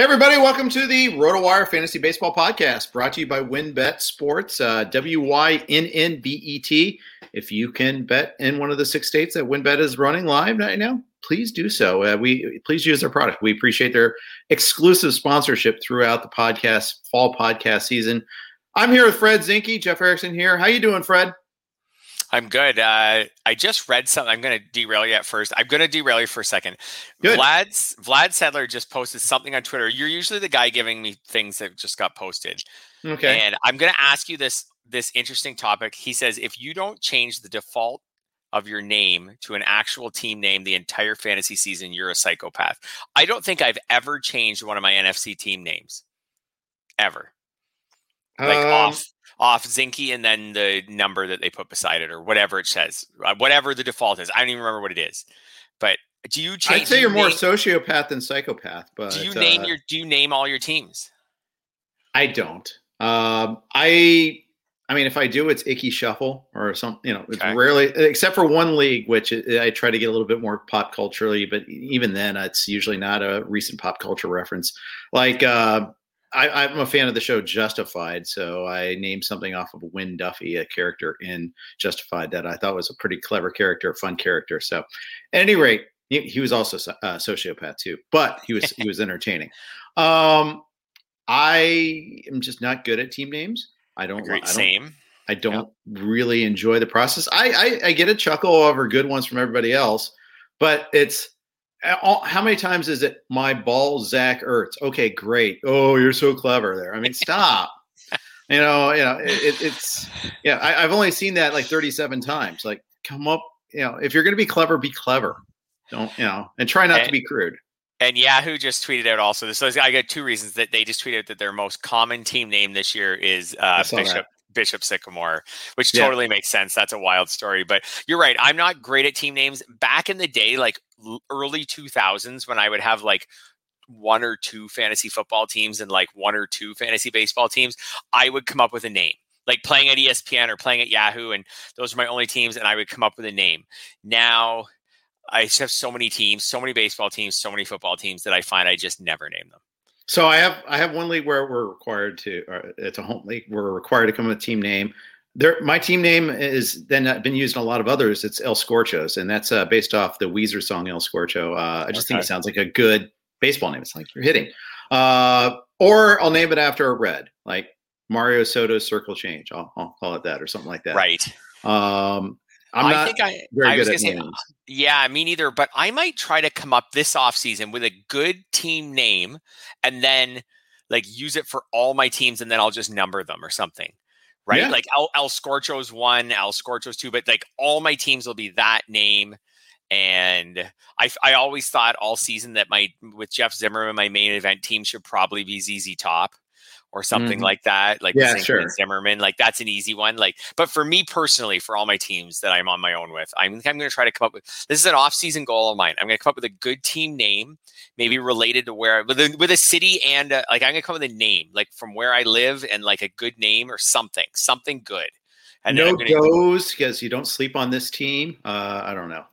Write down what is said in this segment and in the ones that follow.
Hey everybody, welcome to the RotoWire Fantasy Baseball Podcast, brought to you by WynnBET Sports, uh, W-Y-N-N-B-E-T. If you can bet in one of the six states that WynnBET is running live right now, please do so. Uh, we please use their product. We appreciate their exclusive sponsorship throughout the podcast fall podcast season. I'm here with Fred Zinkie, Jeff Erickson here. How you doing, Fred? I'm good. Uh, I just read something. I'm going to derail you at first. I'm going to derail you for a second. Good. Vlad's, Vlad Sedler just posted something on Twitter. You're usually the guy giving me things that just got posted. Okay. And I'm going to ask you this this interesting topic. He says if you don't change the default of your name to an actual team name the entire fantasy season, you're a psychopath. I don't think I've ever changed one of my NFC team names. Ever. Like Um, off off Zinkie and then the number that they put beside it or whatever it says, uh, whatever the default is. I don't even remember what it is. But do you change? I'd say you're you more name, sociopath than psychopath, but Do you name uh, your? Do you name all your teams? I don't. Um, I I mean, if I do, it's Ickey Shuffle or some. You know, it's Okay. rarely except for one league, which I I try to get a little bit more pop culturally, but even then, it's usually not a recent pop culture reference. Like uh, I, I'm a fan of the show Justified, so I named something off of Wynn Duffy, a character in Justified that I thought was a pretty clever character, a fun character. So, at any rate, he, he was also so- a sociopath too, but he was he was entertaining. Um, I am just not good at team names. I don't. Great, I don't same. I don't really enjoy the process. I, I I get a chuckle over good ones from everybody else, but it's uh, how many times is it my ball Zach Ertz? Okay, great. Oh, you're so clever there. I mean, stop. you know, you know, it, it's yeah. I, I've only seen that like 37 times. Like, come up. You know, if you're going to be clever, be clever. Don't you know? And try not to be crude. And Yahoo just tweeted out also this. So I got two reasons that they just tweeted that their most common team name this year is uh, saw that. Bishop Sycamore, which Yeah. totally makes sense. That's a wild story. But you're right. I'm not great at team names. Back in the day, like early 2000s, when I would have like one or two fantasy football teams and like one or two fantasy baseball teams, I would come up with a name. Like playing at ESPN or playing at Yahoo, and those are my only teams, and I would come up with a name. Now I just have so many teams, so many baseball teams, so many football teams that I find I just never name them. So I have I have one league where we're required to. Or it's a home league. We're required to come with a team name. There, my team name is then been used in a lot of others. It's El Scorchos, and that's uh, based off the Weezer song El Scorcho. Uh, I just think it sounds like a good baseball name. It's like you're hitting. Uh, or I'll name it after a red, like Mario Soto's Circle Change. I'll, I'll call it that or something like that. Right. Um, I'm I not think I, very I was good at gonna say, names. Uh, yeah, me neither. But I might try to come up this offseason with a good team name and then like use it for all my teams and then I'll just number them or something. Right. Yeah. Like El, El Scorcho's one, El Scorcho's two, but like all my teams will be that name. And I, I always thought all season that my with Jeff Zimmerman, my main event team should probably be ZZ Top or something Mhm. like that. Like Yeah, sure. Zimmerman, like that's an easy one. Like, but for me personally, for all my teams that I'm on my own with, I'm, I'm going to try to come up with this is an off-season goal of mine. I'm going to come up with a good team name, maybe related to where with a, with a city and uh like I'm going to come up with a name like from where I live and like a good name or something, something good. And no gonna, goes because you don't sleep on this team. Uh, I don't know.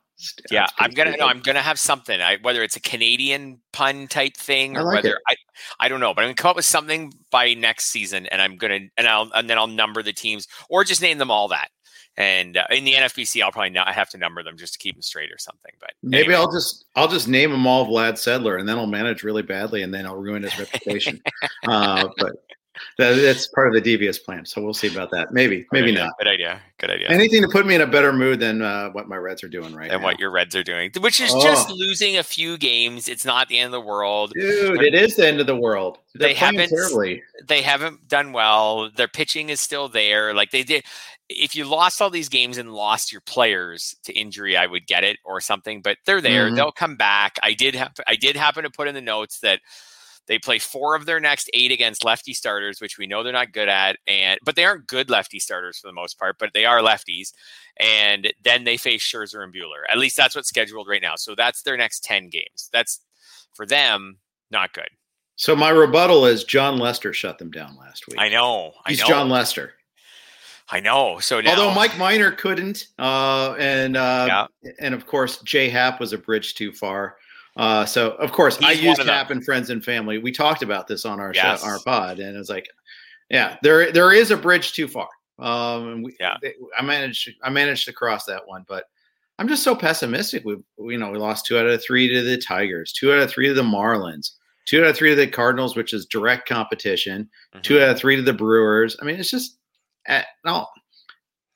Yeah, I'm gonna no, I'm gonna have something. I, whether it's a Canadian pun type thing or like whether it. I I don't know, but I'm gonna come up with something by next season, and I'm gonna and I'll and then I'll number the teams or just name them all that. And uh, in the NFBC, I'll probably not I have to number them just to keep them straight or something. But maybe anyway. I'll just I'll just name them all Vlad Sedler, and then I'll manage really badly, and then I'll ruin his reputation. uh, but that's part of the devious plan. So we'll see about that. Maybe, Good maybe idea. not. Good idea. Good idea. Anything to put me in a better mood than uh, what my Reds are doing right and now. what your Reds are doing, which is oh. just losing a few games. It's not the end of the world, dude. it is the end of the world. They're they haven't terribly. They haven't done well. Their pitching is still there. Like they did. If you lost all these games and lost your players to injury, I would get it or something. But they're there. Mm-hmm. They'll come back. I did have. I did happen to put in the notes that they play four of their next eight against lefty starters, which we know they're not good at, and but they aren't good lefty starters for the most part, but they are lefties. And then they face Scherzer and Buehler. At least that's what's scheduled right now. So that's their next ten games. That's for them not good. So my rebuttal is Jon Lester shut them down last week. I know. I He's know. Jon Lester. I know. So now, although Mike Minor couldn't, uh, and uh, yeah. and of course Jay Happ was a bridge too far. Uh, so of course He's I used Happ and friends and family. We talked about this on our yes. show, our pod, and it was like, yeah, there there is a bridge too far. Um, and we, yeah, I managed I managed to cross that one, but I'm just so pessimistic. We you know we lost two out of three to the Tigers, two out of three to the Marlins, two out of three to the Cardinals, which is direct competition, mm-hmm. two out of three to the Brewers. I mean, it's just at, eh, no.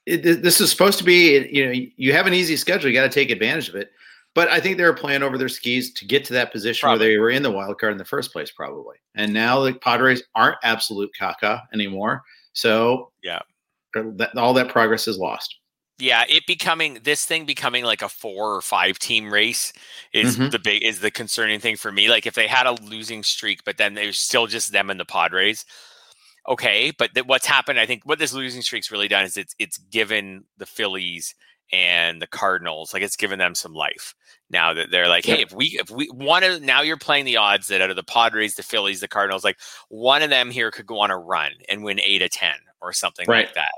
It, this is supposed to be you know you have an easy schedule you got to take advantage of it but I think they were playing over their skis to get to that position probably. where they were in the wild card in the first place, probably. And now the Padres aren't absolute caca anymore. So yeah, that, all that progress is lost. Yeah, it becoming this thing becoming like a four or five team race is mm-hmm. the big is the concerning thing for me. Like if they had a losing streak, but then there's still just them and the Padres. Okay, but th- what's happened? I think what this losing streak's really done is it's it's given the Phillies and the Cardinals. Like it's given them some life now that they're like, hey, if we if we one of now you're playing the odds that out of the Padres, the Phillies, the Cardinals, like one of them here could go on a run and win eight to ten or something right. like that.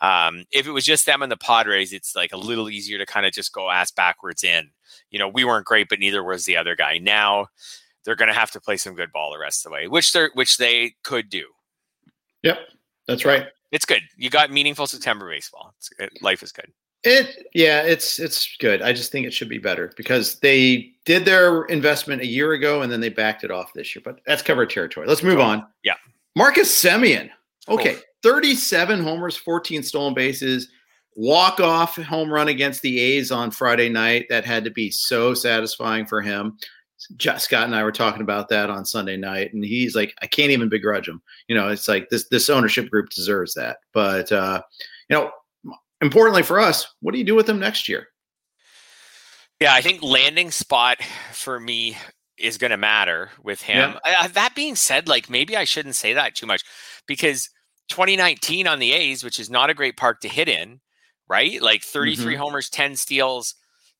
Um, if it was just them and the Padres, it's like a little easier to kind of just go ass backwards in. You know, we weren't great, but neither was the other guy. Now they're going to have to play some good ball the rest of the way, which they're which they could do. Yep, that's right. It's good. You got meaningful September baseball. It, life is good. It yeah, it's it's good. I just think it should be better because they did their investment a year ago and then they backed it off this year. But that's covered territory. Let's move on. Yeah. Marcus Semien. Okay, 37 homers, 14 stolen bases, walk off home run against the A's on Friday night. That had to be so satisfying for him. Scott and I were talking about that on Sunday night, and he's like, I can't even begrudge him. You know, it's like this this ownership group deserves that. But uh, you know, importantly for us, what do you do with them next year? Yeah, I think landing spot for me is going to matter with him. Yeah. Uh, that being said, like maybe I shouldn't say that too much because 2019 on the A's, which is not a great park to hit in, right? Like 33 mm-hmm. homers, 10 steals,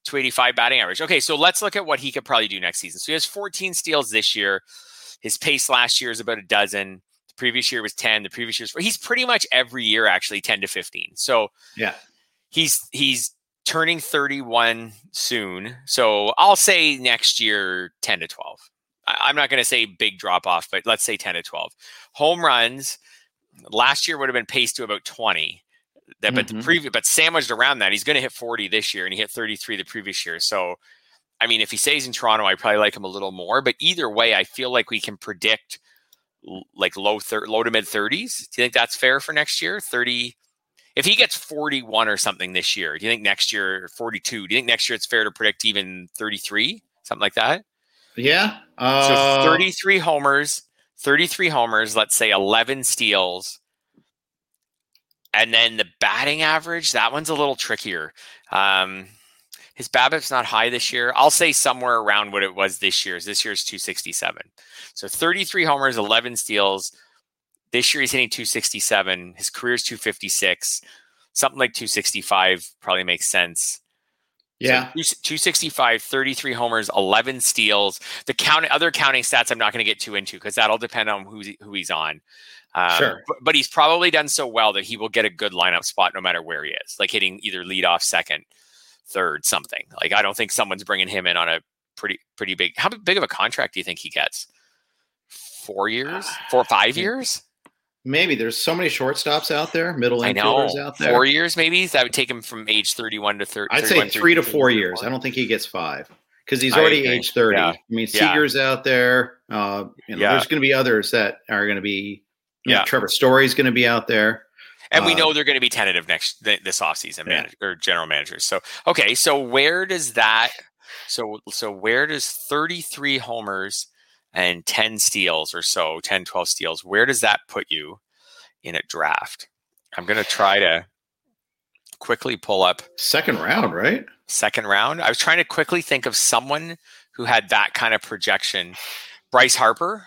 285 batting average. Okay, so let's look at what he could probably do next season. So he has 14 steals this year. His pace last year is about a dozen previous year was 10 the previous year year's he's pretty much every year actually 10 to 15 so yeah. he's he's turning 31 soon. So i'll say next year 10 to 12 I, am not going to say big drop off but let's say 10 to 12 home runs last year would have been paced to about 20 that but mm-hmm. the previous but sandwiched around that. He's going to hit 40 this year and he hit 33 the previous year. So I mean, if he stays in Toronto, I probably like him a little more. But either way, I feel like we can predict like low thir- low to mid 30s. Do you think that's fair for next year? 30 if he gets 41 or something this year, do you think next year 42? Do you think next year it's fair to predict even 33, something like that? Yeah. Uh... So 33 homers, 33 homers, let's say 11 steals. And then the batting average, that one's a little trickier. Um, his BABIP's not high this year. I'll say somewhere around what it was this year. This year's 267. So 33 homers, 11 steals. This year he's hitting 267. His career's 256. Something like 265 probably makes sense. Yeah. So 265, 33 homers, 11 steals. The count other counting stats I'm not going to get too into because that'll depend on who who he's on. Um, Sure. But, but he's probably done so well that he will get a good lineup spot no matter where he is, like hitting either lead off, second, third, something. Like I don't think someone's bringing him in on a pretty pretty big. How big of a contract do you think he gets? Four years, four five years. Maybe there's so many shortstops out there, middle infielders out there. Four years, maybe that would take him from age thirty-one to thirty. I'd say three to four years. I don't think he gets five because he's already age 30. Yeah. I mean, Yeah. Out there. Uh, you know, Yeah. There's going to be others that are going to be, you know, Yeah. Trevor Story's going to be out there. And we Uh, know they're going to be tentative next th- this offseason, Yeah. manage, or general managers. So okay, so where does that? So so where does 33 homers and 10 steals or so, 10, 12 steals? Where does that put you in a draft? I'm going to try to quickly pull up Second round, right? second round. I was trying to quickly think of someone who had that kind of projection. Bryce Harper.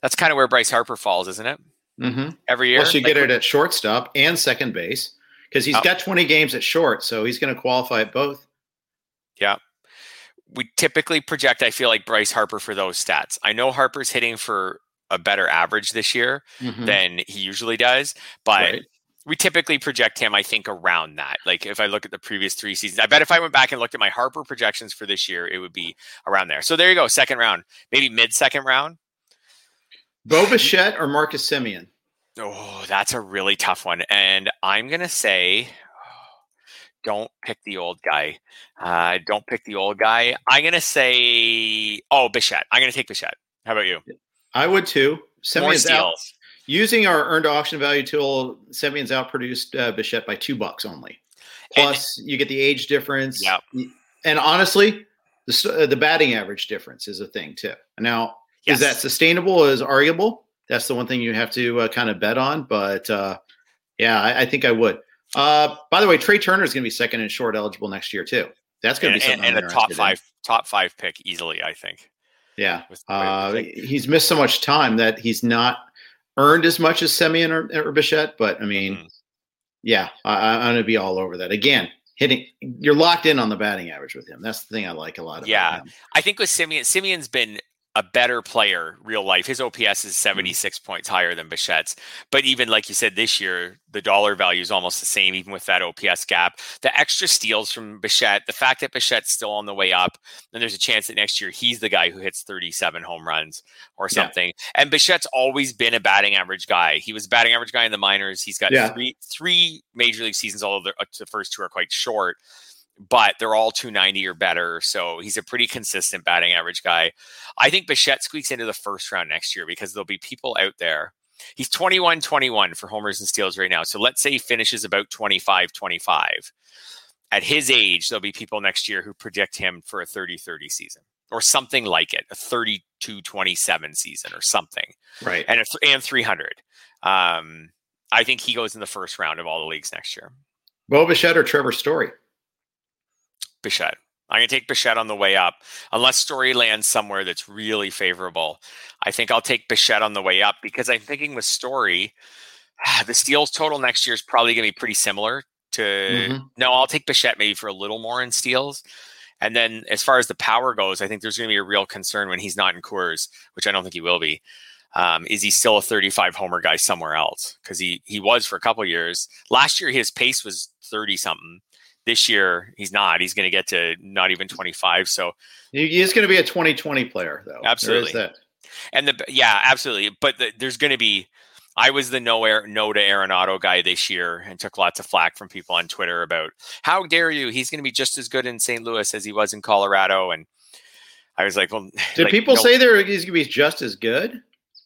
That's kind of where Bryce Harper falls, isn't it? Mm-hmm. Every year. Plus, you Like, get it at shortstop and second base because he's Oh. got 20 games at short, so he's going to qualify at both. Yeah. We typically project, I feel like Bryce Harper for those stats. I know Harper's hitting for a better average this year Mhm. than he usually does, but Right. we typically project him, I think, around that. Like if I look at the previous three seasons, I bet if I went back and looked at my Harper projections for this year, it would be around there. So there you go, second round, maybe mid second round. Bo Bichette or Marcus Semien? Oh, that's a really tough one. And I'm going to say, don't pick the old guy. Uh, don't pick the old guy. I'm going to say, oh, Bichette. I'm going to take Bichette. How about you? I would too. Semien's out. Using our earned auction value tool, Semien's outproduced uh, Bichette by two bucks only. Plus, you get the age difference. Yep. And honestly, the, uh, the batting average difference is a thing too. Now, Yes. is that sustainable? Is arguable? That's the one thing you have to uh, kind of bet on. But uh, yeah, I, I think I would. Uh, by the way, Trea Turner is going to be second and short eligible next year too. That's going to be something. and, and a top interested in. five, top five pick easily, I think. Yeah. Uh, he's missed so much time that he's not earned as much as Semien or, or Bichette. But I mean, Mhm. yeah, I, I'm going to be all over that. Again, hitting, you're locked in on the batting average with him. That's the thing I like a lot about Yeah. him. I think with Semien, Semien's been a better player real life. His OPS is 76 points higher than Bichette's. But even like you said, this year, the dollar value is almost the same, even with that OPS gap. The extra steals from Bichette, the fact that Bichette's still on the way up, then there's a chance that next year he's the guy who hits 37 home runs or Yeah. something. And Bichette's always been a batting average guy. He was a batting average guy in the minors. He's got Yeah. three three major league seasons, although the, uh, the first two are quite short but they're all 290 or better. So he's a pretty consistent batting average guy. I think Bichette squeaks into the first round next year because there'll be people out there. He's 21 21 for homers and steals right now. So let's say he finishes about 25 25. At his age, there'll be people next year who predict him for a 30 30 season or something like it, a 32 27 season or something, Right. and, a th- and 300. Um, I think he goes in the first round of all the leagues next year. Bo Bichette or Trevor Story? Bichette. I'm going to take Bichette on the way up. Unless Story lands somewhere that's really favorable, I think I'll take Bichette on the way up because I'm thinking with Story, the steals total next year is probably going to be pretty similar to. Mhm. No, I'll take Bichette maybe for a little more in steals. And then as far as the power goes, I think there's going to be a real concern when he's not in Coors, which I don't think he will be. Um, is he still a 35 homer guy somewhere else? Because he he was for a couple years. Last year his pace was 30 something. This year he's not. He's going to get to not even 25. So He's going to be a 2020 player, though. Absolutely. and the yeah, absolutely. But the, there's going to be. I was the no air no to Arenado guy this year and took lots of flack from people on Twitter about how dare you? He's going to be just as good in St. Louis as he was in Colorado. And I was like, well, Did like, people no- say there he's going to be just as good?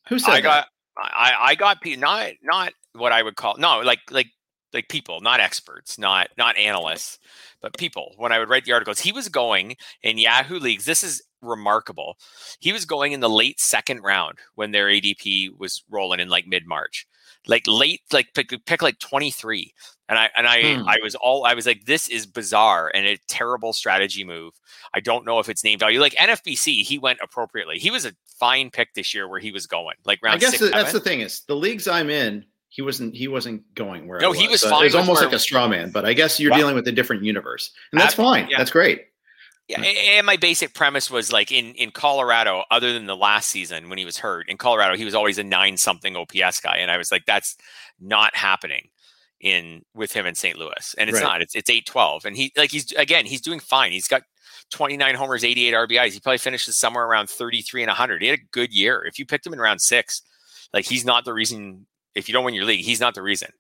Who said I that? got I, I got not not what I would call no like like like people not experts not not analysts but people when I would write the articles he was going in Yahoo leagues this is remarkable he was going in the late second round when their ADP was rolling in like mid March like late like pick, pick like 23 and I and I Hmm. I was all I was like this is bizarre and a terrible strategy move I don't know if it's name value like NFBC he went appropriately he was a fine pick this year where he was going like round I guess six, that- that's the thing is the leagues I'm in. He wasn't. He wasn't going where. No, I he was So fine It was almost like a straw man, but I guess you're dealing with a different universe, and that's fine. yeah. That's great. Yeah, and my basic premise was like in in Colorado, other than the last season when he was hurt, in Colorado he was always a nine something OPS guy, and I was like, that's not happening in with him in St. Louis, and it's right. not. It's it's eight twelve, and he like he's again he's doing fine. He's got 29 homers, 88 RBIs. He probably finishes somewhere around 33 and 100. He had a good year. If you picked him in round six, like he's not the reason. If you don't win your league, he's not the reason.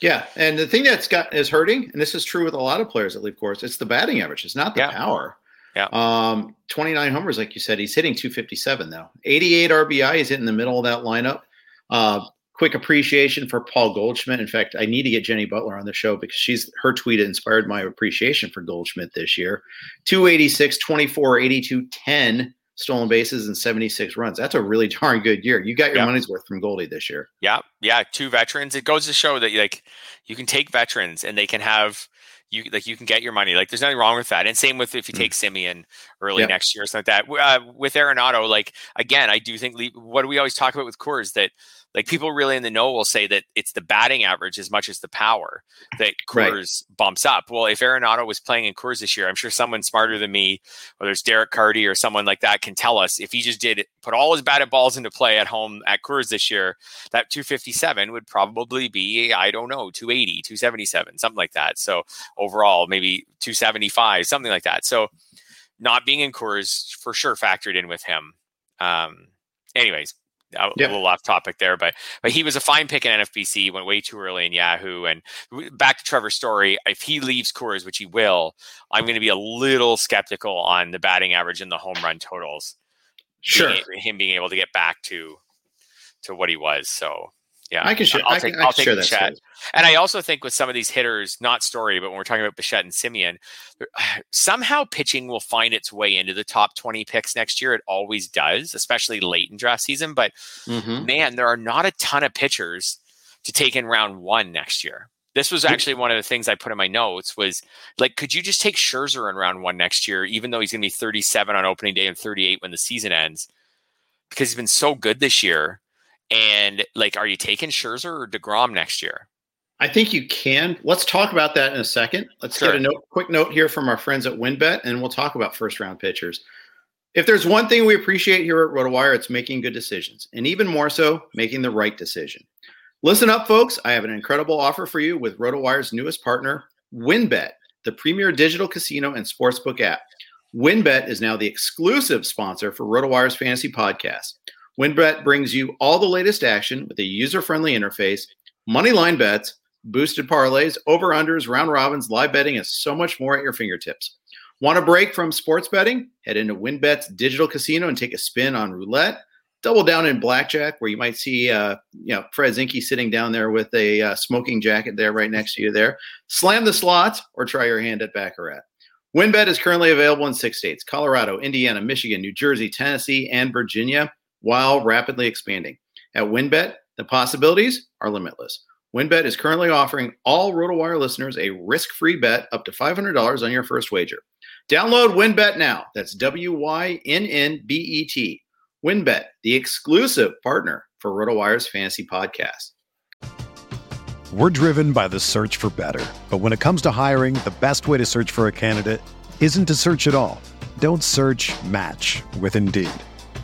Yeah, and the thing that's got is hurting, and this is true with a lot of players that leave course. It's the batting average. It's not the yeah. power. Yeah. Um, 29 homers, like you said, he's hitting 257 though. 88 RBI. He's hitting the middle of that lineup. Uh, quick appreciation for Paul Goldschmidt. In fact, I need to get Jenny Butler on the show because she's her tweet inspired my appreciation for Goldschmidt this year. 286, 24, 82, 10 stolen bases and 76 runs. That's a really darn good year. You got your yeah. money's worth from Goldie this year. Yeah. Yeah. Two veterans. It goes to show that like you can take veterans and they can have you like you can get your money. Like there's nothing wrong with that. And same with if you mm. take Semien early yep. next year or something like that. Uh, with Arenado, like again, I do think what do we always talk about with Coors that like people really in the know will say that it's the batting average as much as the power that Coors right. bumps up. Well, if Arenado was playing in Coors this year, I'm sure someone smarter than me, whether it's Derek Carty or someone like that, can tell us if he just did put all his batted balls into play at home at Coors this year, that 257 would probably be, I don't know, 280, 277, something like that. So overall, maybe 275, something like that. So not being in Coors for sure factored in with him. Um, anyways, a, yep. little off topic there, but but he was a fine pick in NFBC. Went way too early in Yahoo. And back to Trevor's story, if he leaves Coors, which he will, I'm going to be a little skeptical on the batting average and the home run totals. Sure, being, him being able to get back to to what he was. So yeah, I can share. I'll take, I can, I'll take share that. And I also think with some of these hitters, not story, but when we're talking about Bichette and Semien, somehow pitching will find its way into the top 20 picks next year. It always does, especially late in draft season. But mm-hmm. man, there are not a ton of pitchers to take in round one next year. This was actually one of the things I put in my notes was like, could you just take Scherzer in round one next year, even though he's going to be 37 on opening day and 38 when the season ends? Because he's been so good this year and like, are you taking Scherzer or Degrom next year? I think you can. Let's talk about that in a second. Let's sure. get a note, quick note here from our friends at WynnBET, and we'll talk about first round pitchers. If there's one thing we appreciate here at RotoWire, it's making good decisions, and even more so, making the right decision. Listen up, folks. I have an incredible offer for you with RotoWire's newest partner, WynnBET, the premier digital casino and sportsbook app. WynnBET is now the exclusive sponsor for RotoWire's fantasy podcast. WynnBET brings you all the latest action with a user-friendly interface, money line bets, boosted parlays, over-unders, round robins, live betting, and so much more at your fingertips. Want a break from sports betting? Head into WynnBET's digital casino and take a spin on roulette. Double down in blackjack, where you might see, uh, you know, Fred Zinkie sitting down there with a uh, smoking jacket there, right next to you. There, slam the slots or try your hand at baccarat. WynnBET is currently available in six states: Colorado, Indiana, Michigan, New Jersey, Tennessee, and Virginia while rapidly expanding. At WynnBET, the possibilities are limitless. WynnBET is currently offering all RotoWire listeners a risk-free bet up to $500 on your first wager. Download WynnBET now. That's W-Y-N-N-B-E-T. WynnBET, the exclusive partner for RotoWire's fantasy podcast. We're driven by the search for better. But when it comes to hiring, the best way to search for a candidate isn't to search at all. Don't search match with Indeed.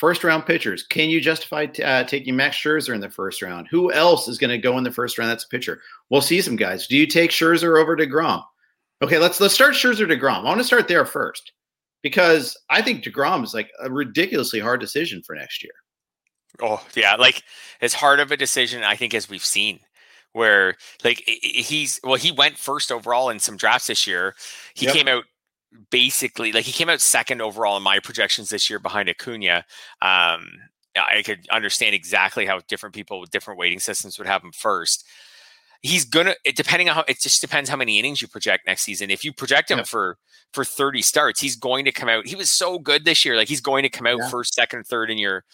first round pitchers. Can you justify t- uh, taking Max Scherzer in the first round? Who else is going to go in the first round? That's a pitcher. We'll see some guys. Do you take Scherzer over Degrom? Okay, let's let's start Scherzer Degrom. I want to start there first because I think Degrom is like a ridiculously hard decision for next year. Oh yeah, like as hard of a decision I think as we've seen. Where like he's well, he went first overall in some drafts this year. He yep. came out basically like he came out second overall in my projections this year behind Acuna. Um, I could understand exactly how different people with different weighting systems would have him first. He's gonna it, depending on how it just depends how many innings you project next season. If you project him yeah. for for 30 starts, he's going to come out. He was so good this year. Like he's going to come out yeah. first, second, third in your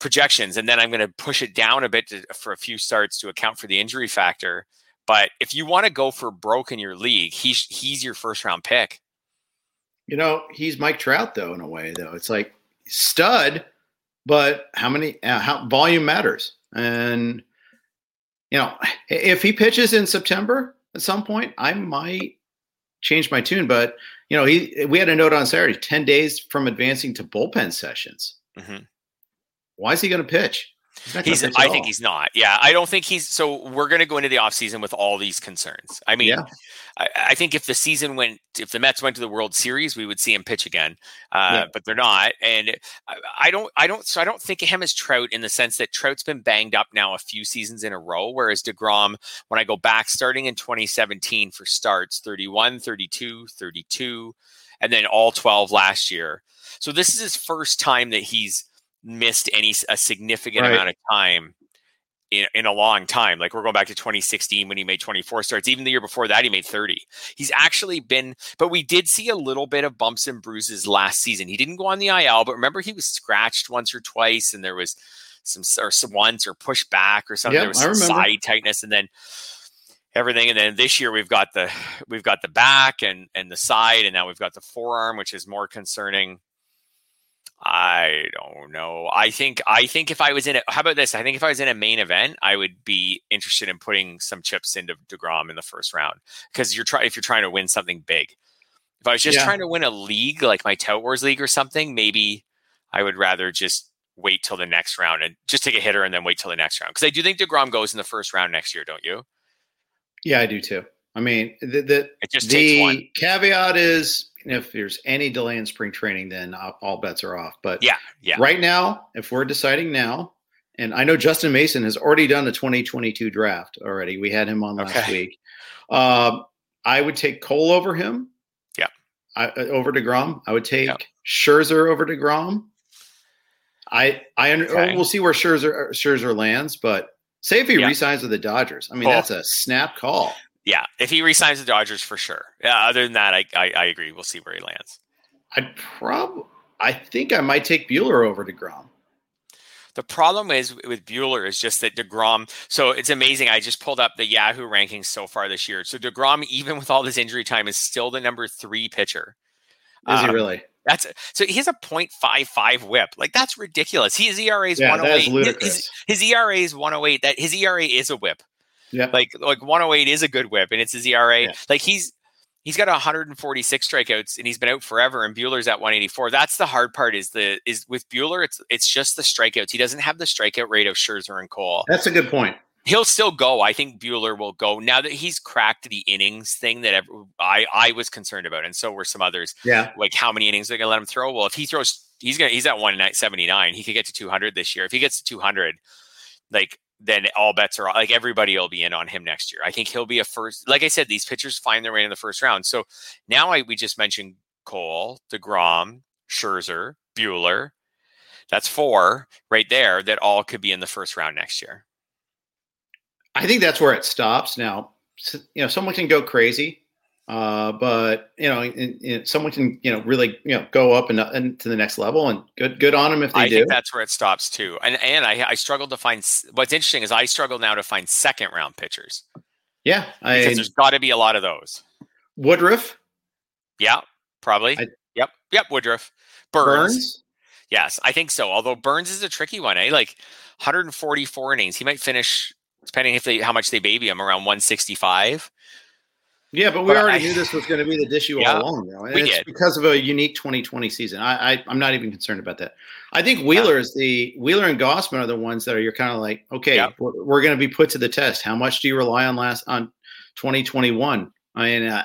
projections. And then I'm going to push it down a bit to, for a few starts to account for the injury factor. But if you want to go for broke in your league, he's he's your first round pick. You know, he's Mike Trout though in a way though. It's like stud, but how many uh, how volume matters. And you know, if he pitches in September at some point, I might change my tune, but you know, he we had a note on Saturday, 10 days from advancing to bullpen sessions. Mm-hmm. Why is he going to pitch? He's, I think he's not. Yeah, I don't think he's. So we're going to go into the offseason with all these concerns. I mean, yeah. I, I, think if the season went, if the Mets went to the World Series, we would see him pitch again. Uh, yeah. But they're not, and I, I, don't, I don't. So I don't think of him as Trout in the sense that Trout's been banged up now a few seasons in a row, whereas Degrom, when I go back, starting in 2017 for starts, 31, 32, 32, and then all 12 last year. So this is his first time that he's missed any a significant right. amount of time in, in a long time. Like we're going back to 2016 when he made 24 starts. Even the year before that, he made 30. He's actually been, but we did see a little bit of bumps and bruises last season. He didn't go on the IL, but remember he was scratched once or twice, and there was some or some once or pushed back or something. there was some side tightness, and then everything and then this year we've got the we've got the back and and the side and now we've got the forearm which is more concerning I don't know. I think I think if I was in it, how about this? I think if I was in a main event, I would be interested in putting some chips into Degrom in the first round because you're trying if you're trying to win something big. If I was just yeah. trying to win a league like my Tout Wars league or something, maybe I would rather just wait till the next round and just take a hitter and then wait till the next round because I do think Degrom goes in the first round next year, don't you? Yeah, I do too. I mean, the the, it just the caveat is if there's any delay in spring training, then all bets are off. But yeah, yeah. Right now, if we're deciding now, and I know Justin Mason has already done the 2022 draft already. We had him on last okay. week. Uh, I would take Cole over him. Yeah. I, uh, over Degrom. I would take yeah. Scherzer over Degrom. I I okay. we'll see where Scherzer Scherzer lands, but say if he yeah. resigns with the Dodgers, I mean that's a snap call. Yeah, if he resigns the Dodgers for sure. Yeah, other than that, I, I, I agree. We'll see where he lands. I'd probably I think I might take Buehler over to Degrom. The problem is with Buehler is just that Degrom. So it's amazing. I just pulled up the Yahoo rankings so far this year. So Degrom, even with all this injury time, is still the number three pitcher. Is um, he really? That's so he has a 0.55 whip. Like that's ridiculous. His ERA is yeah, 108. His, his, ERA is 108. That his ERA is a whip. Yeah. Like like 108 is a good whip and it's his ERA. Yeah. Like he's he's got 146 strikeouts and he's been out forever and Buehler's at 184. That's the hard part is the is with Buehler it's it's just the strikeouts. He doesn't have the strikeout rate of Scherzer and Cole. That's a good point. He'll still go. I think Buehler will go now that he's cracked the innings thing that I I was concerned about, and so were some others. Yeah, like how many innings they're gonna let him throw. Well, if he throws he's gonna he's at 179. He could get to 200 this year. If he gets to 200, like then all bets are like everybody will be in on him next year. I think he'll be a first. Like I said, these pitchers find their way in the first round. So now I we just mentioned Cole, Degrom, Scherzer, Buehler. That's four right there that all could be in the first round next year. I think that's where it stops. Now, you know, someone can go crazy uh, but you know, in, in, someone can you know really you know go up and, and to the next level, and good good on them if they I do. think that's where it stops too. And and I I struggled to find what's interesting is I struggle now to find second round pitchers. Yeah, I, because there's got to be a lot of those. Woodruff. Yeah, probably. I, yep, yep. Woodruff. Burnes. Burnes. Yes, I think so. Although Burnes is a tricky one, eh? Like 144 innings, he might finish depending if they how much they baby him around 165. Yeah, but we but already I, knew this was going to be the issue yeah, all along, though. And we it's did. because of a unique 2020 season. I, I am not even concerned about that. I think Wheeler is the Wheeler and Gausman are the ones that are you're kind of like, okay, yeah. we're, we're going to be put to the test. How much do you rely on last on 2021? I mean, uh,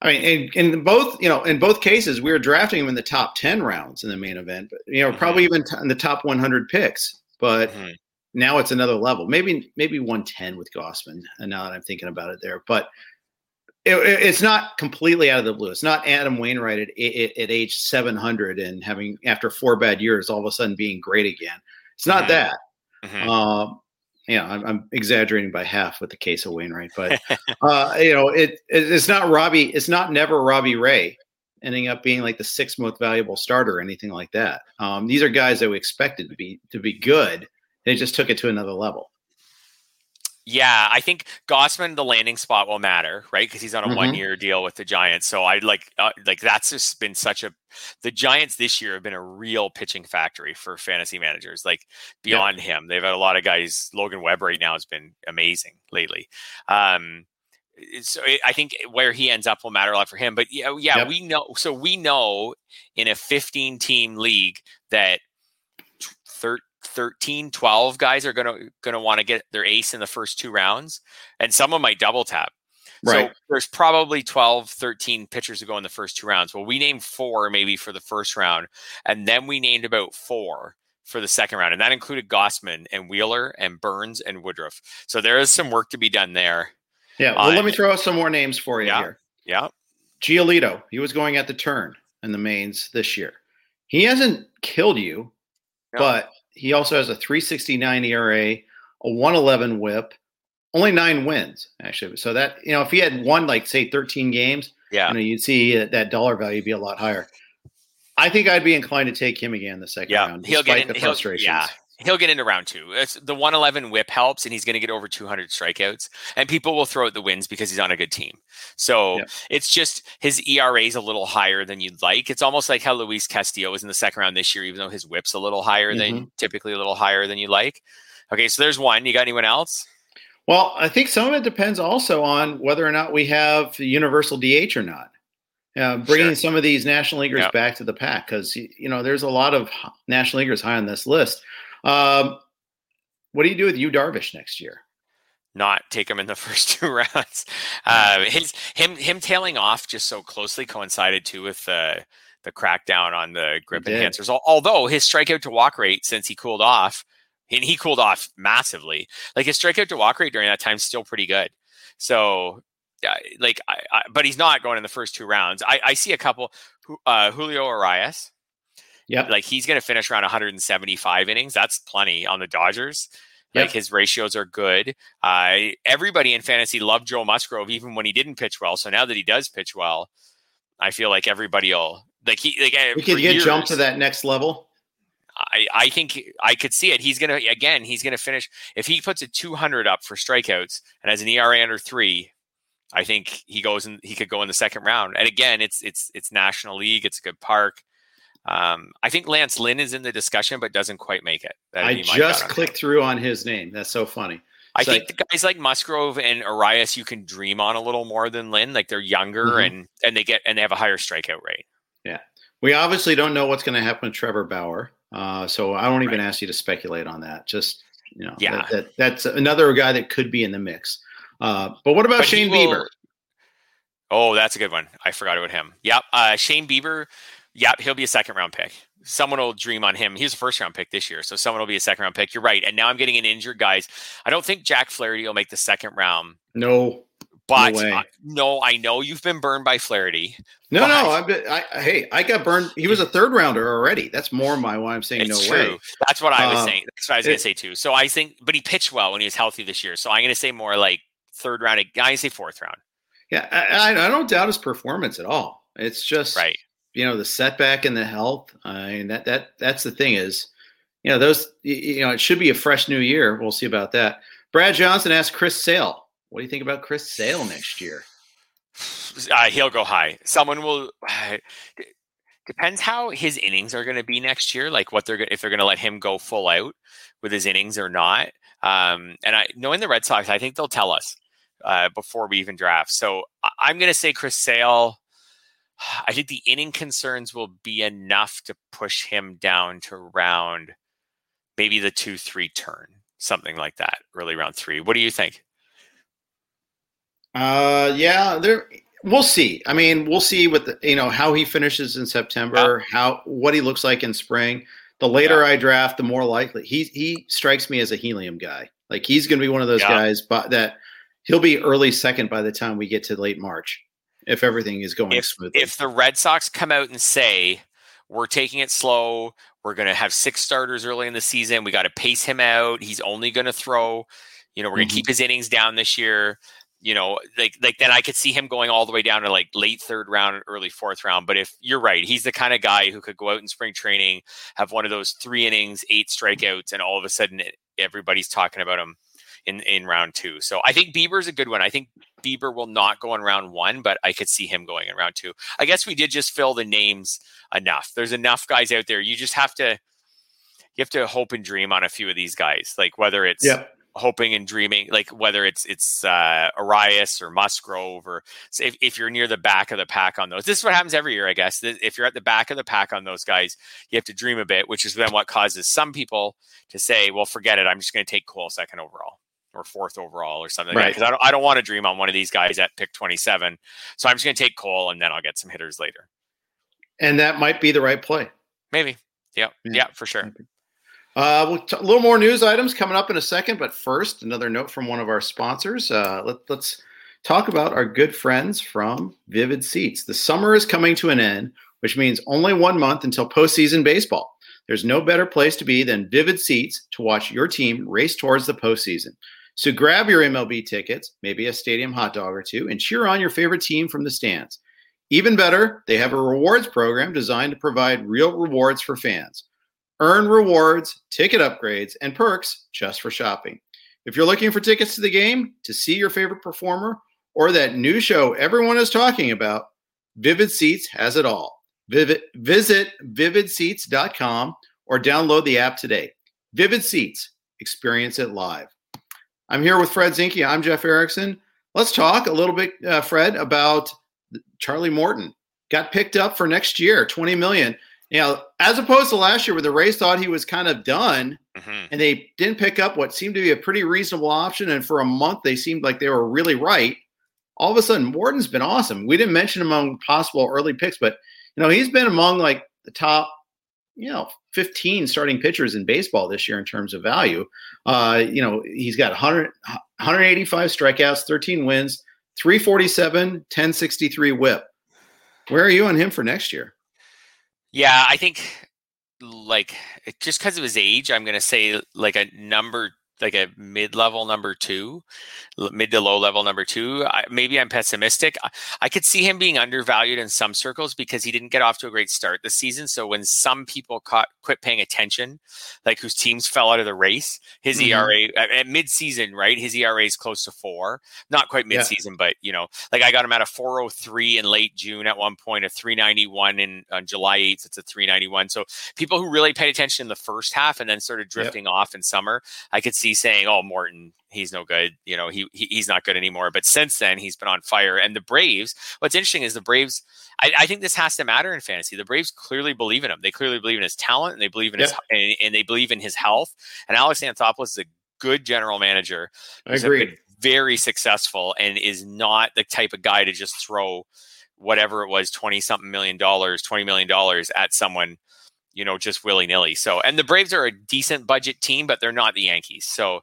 I mean, in, in, both, you know, in both cases, we were drafting him in the top 10 rounds in the main event, but you know, mm-hmm. probably even t- in the top 100 picks. But mm-hmm. Now it's another level. Maybe maybe 110 with Gausman. And now that I'm thinking about it, there, but it, it's not completely out of the blue. It's not Adam Wainwright at, at, at, age 700 and having after four bad years all of a sudden being great again. It's not mm-hmm. that. Mm-hmm. Uh, yeah, I'm, I'm, exaggerating by half with the case of Wainwright, but uh, you know, it, it, it's not Robbie. It's not never Robbie Ray ending up being like the sixth most valuable starter or anything like that. Um, these are guys that we expected to be to be good. They just took it to another level. Yeah, I think Gausman the landing spot will matter, right? Because he's on a mm-hmm. one year deal with the Giants. So I like uh, like that's just been such a the Giants this year have been a real pitching factory for fantasy managers. Like beyond him, they've had a lot of guys. Logan Webb right now has been amazing lately. Um, so I think where he ends up will matter a lot for him. But yeah, yeah, yep. we know. So we know in a 15 team league that 13 13, 12 guys are going to going to want to get their ace in the first two rounds and someone might double tap. Right. So there's probably 12, 13 pitchers to go in the first two rounds. Well, we named four maybe for the first round, and then we named about four for the second round, and that included Gausman and Wheeler and Burnes and Woodruff. So there is some work to be done there. Yeah. Well, let me throw out some more names for you yeah, here. Yeah. Giolito, he was going at the turn in the mains this year. He hasn't killed you, no. but he also has a 369 ERA, a 111 whip, only nine wins, actually. So that, you know, if he had won like, say, 13 games, yeah, you know, you'd see that dollar value be a lot higher. I think I'd be inclined to take him again the second yeah, round. He'll get in, the frustrations. Yeah, he'll get into round two. It's, the 111 whip helps, and he's going to get over 200 strikeouts. And people will throw out the wins because he's on a good team. So it's just his ERA is a little higher than you'd like. It's almost like how Luis Castillo was in the second round this year, even though his whip's a little higher mm-hmm. than typically a little higher than you like. Okay, so there's one. You got anyone else? Well, I think some of it depends also on whether or not we have the universal DH or not. Uh, bringing sure. some of these national leaguers back to the pack because you know there's a lot of national leaguers high on this list. Um, what do you do with Yu Darvish next year? Not take him in the first two rounds. Uh, his him him tailing off just so closely coincided too with the the crackdown on the grip enhancers. Although his strikeout to walk rate since he cooled off, and he cooled off massively. Like his strikeout to walk rate during that time is still pretty good. So like, I, I, but he's not going in the first two rounds. I, I see a couple. Uh, Julio Urias, yeah. Like he's going to finish around 175 innings. That's plenty on the Dodgers. Yep. Like his ratios are good. Uh, everybody in fantasy loved Joe Musgrove even when he didn't pitch well. So now that he does pitch well, I feel like everybody will like he like we could get jumped to that next level. I, I think I could see it. He's gonna again. He's gonna finish if he puts a 200 up for strikeouts and has an ERA under three. I think he goes and he could go in the second round. And again, it's it's it's National League. It's a good park. Um, I think Lance Lynn is in the discussion, but doesn't quite make it. That'd I just clicked through on his name. That's so funny. I think the guys like Musgrove and Urias you can dream on a little more than Lynn. Like they're younger mm-hmm. and and they get and they have a higher strikeout rate. Yeah, we obviously don't know what's going to happen with Trevor Bauer, uh, so I won't even right. ask you to speculate on that. Just you know, yeah, that, that, that's another guy that could be in the mix. Uh, but what about but Shane will, Bieber? Oh, that's a good one. I forgot about him. Yep, uh, Shane Bieber Yep, he'll be a second round pick. Someone will dream on him. He was a first round pick this year, so someone will be a second round pick. You're right. And now I'm getting an injured guys. I don't think Jack Flaherty will make the second round. No, But way. uh, no, I know you've been burned by Flaherty. no, no. I'm, I, hey, I got burned. He was a third rounder already. That's more my why I'm saying no true. way. That's what I was Um, saying. That's what I was gonna say too. So I think, but he pitched well when he was healthy this year. So I'm going to say more like third round. I'm say fourth round. Yeah, I, I I don't doubt his performance at all. It's just Right. You know the setback and the health. I mean that that that's the thing is, you know those you know it should be a fresh new year. We'll see about that. Brad Johnson asked Chris Sale, "What do you think about Chris Sale next year?" Uh, he'll go high. Someone will. depends how his innings are going to be next year. Like what they're if they're going to let him go full out with his innings or not. Um, and I knowing the Red Sox, I think they'll tell us uh, before we even draft. So I'm going to say Chris Sale. I think the inning concerns will be enough to push him down to round maybe the two three turn, something like that, early round three. What do you think? Uh, yeah, there. We'll see. I mean, we'll see what the, you know how he finishes in September, how what he looks like in spring. The later I draft, the more likely he he strikes me as a helium guy. Like he's going to be one of those Yeah. guys, but that he'll be early second by the time we get to late March, if everything is going if smoothly. if the Red Sox come out and say we're taking it slow, we're going to have six starters early in the season, we got to pace him out. He's only going to throw, you know, we're going to Mhm. keep his innings down this year. You know, like like then I could see him going all the way down to like late third round, early fourth round. But if you're right, he's the kind of guy who could go out in spring training, have one of those three innings, eight strikeouts, and all of a sudden everybody's talking about him in in round two. So I think Bieber's a good one. I think Bieber will not go in round one, but I could see him going in round two. I guess we did just fill the names enough. There's enough guys out there. You just have to you have to hope and dream on a few of these guys, like whether it's yep, hoping and dreaming, like whether it's it's uh, Urías or Musgrove, or so if, if you're near the back of the pack on those. This is what happens every year, I guess. If you're at the back of the pack on those guys, you have to dream a bit, which is then what causes some people to say, "Well, forget it. I'm just going to take Cole second overall." Or fourth overall, or something like that. Right. Because I don't, I don't want to dream on one of these guys at pick 27. So I'm just going to take Cole, and then I'll get some hitters later. and that might be the right play. Maybe. Yeah. Yeah. Yeah, for sure. Uh, we'll t- a little more news items coming up in a second, but first, another note from one of our sponsors. Uh, let, let's talk about our good friends from Vivid Seats. The summer is coming to an end, which means only one month until postseason baseball. There's no better place to be than Vivid Seats to watch your team race towards the postseason. So grab your MLB tickets, maybe a stadium hot dog or two, and cheer on your favorite team from the stands. Even better, they have a rewards program designed to provide real rewards for fans. Earn rewards, ticket upgrades, and perks just for shopping. If you're looking for tickets to the game, to see your favorite performer, or that new show everyone is talking about, Vivid Seats has it all. Vivid, visit vividseats.com or download the app today. Vivid Seats, experience it live. I'm here with Fred Zinkie. I'm Jeff Erickson. Let's talk a little bit, uh, Fred, about Charlie Morton. Got picked up for next year, 20 million. Know, as opposed to last year where the Rays thought he was kind of done hmm and they didn't pick up what seemed to be a pretty reasonable option. And for a month, they seemed like they were really right. All of a sudden, Morton's been awesome. We didn't mention him among possible early picks, but you know, he's been among like the top, you know, 15 starting pitchers in baseball this year in terms of value. Uh, you know, he's got 100, 185 strikeouts, 13 wins, 347, 1063 whip. Where are you on him for next year? Yeah, I think like just because of his age, I'm going to say like a number, like a mid-level number two, mid to low level number two. I, maybe I'm pessimistic. I, I could see him being undervalued in some circles because he didn't get off to a great start this season. So when some people caught quit paying attention, like whose teams fell out of the race, his Mhm. ERA at, at mid-season, right? His ERA is close to four. Not quite Yeah. mid-season, but you know, like I got him at a 403 in late June at one point, a 391 in on July 8th. It's a 391. So people who really paid attention in the first half and then started drifting off in summer, I could see saying, "Oh, Morton, he's no good. You know, he, he he's not good anymore." But since then, he's been on fire. And the Braves, what's interesting is the Braves. I, I think this has to matter in fantasy. The Braves clearly believe in him. They clearly believe in his talent, and they believe in his and, and they believe in his health. And Alex Anthopoulos is a good general manager. I agree. very successful and is not the type of guy to just throw whatever it was, 20 something million dollars, 20 million dollars at someone, you know, just willy nilly. So, and the Braves are a decent budget team, but they're not the Yankees. So,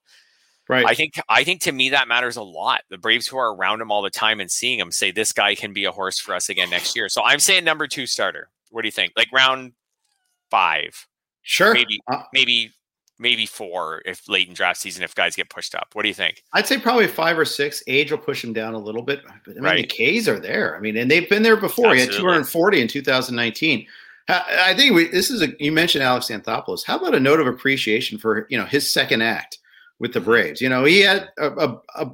Right. I think I think to me that matters a lot. The Braves who are around him all the time and seeing him say this guy can be a horse for us again next year. So I'm saying number two starter. What do you think? Like round five, sure. maybe Uh, maybe maybe four if late in draft season if guys get pushed up. What do you think? I'd say probably five or six. Age will push him down a little bit. But I mean, Right. the Ks are there. I mean, and they've been there before. He had 240 in 2019. I think we, this is a. You mentioned Alex Anthopoulos. How about a note of appreciation for you know his second act with the Braves? You know, he had a, a, a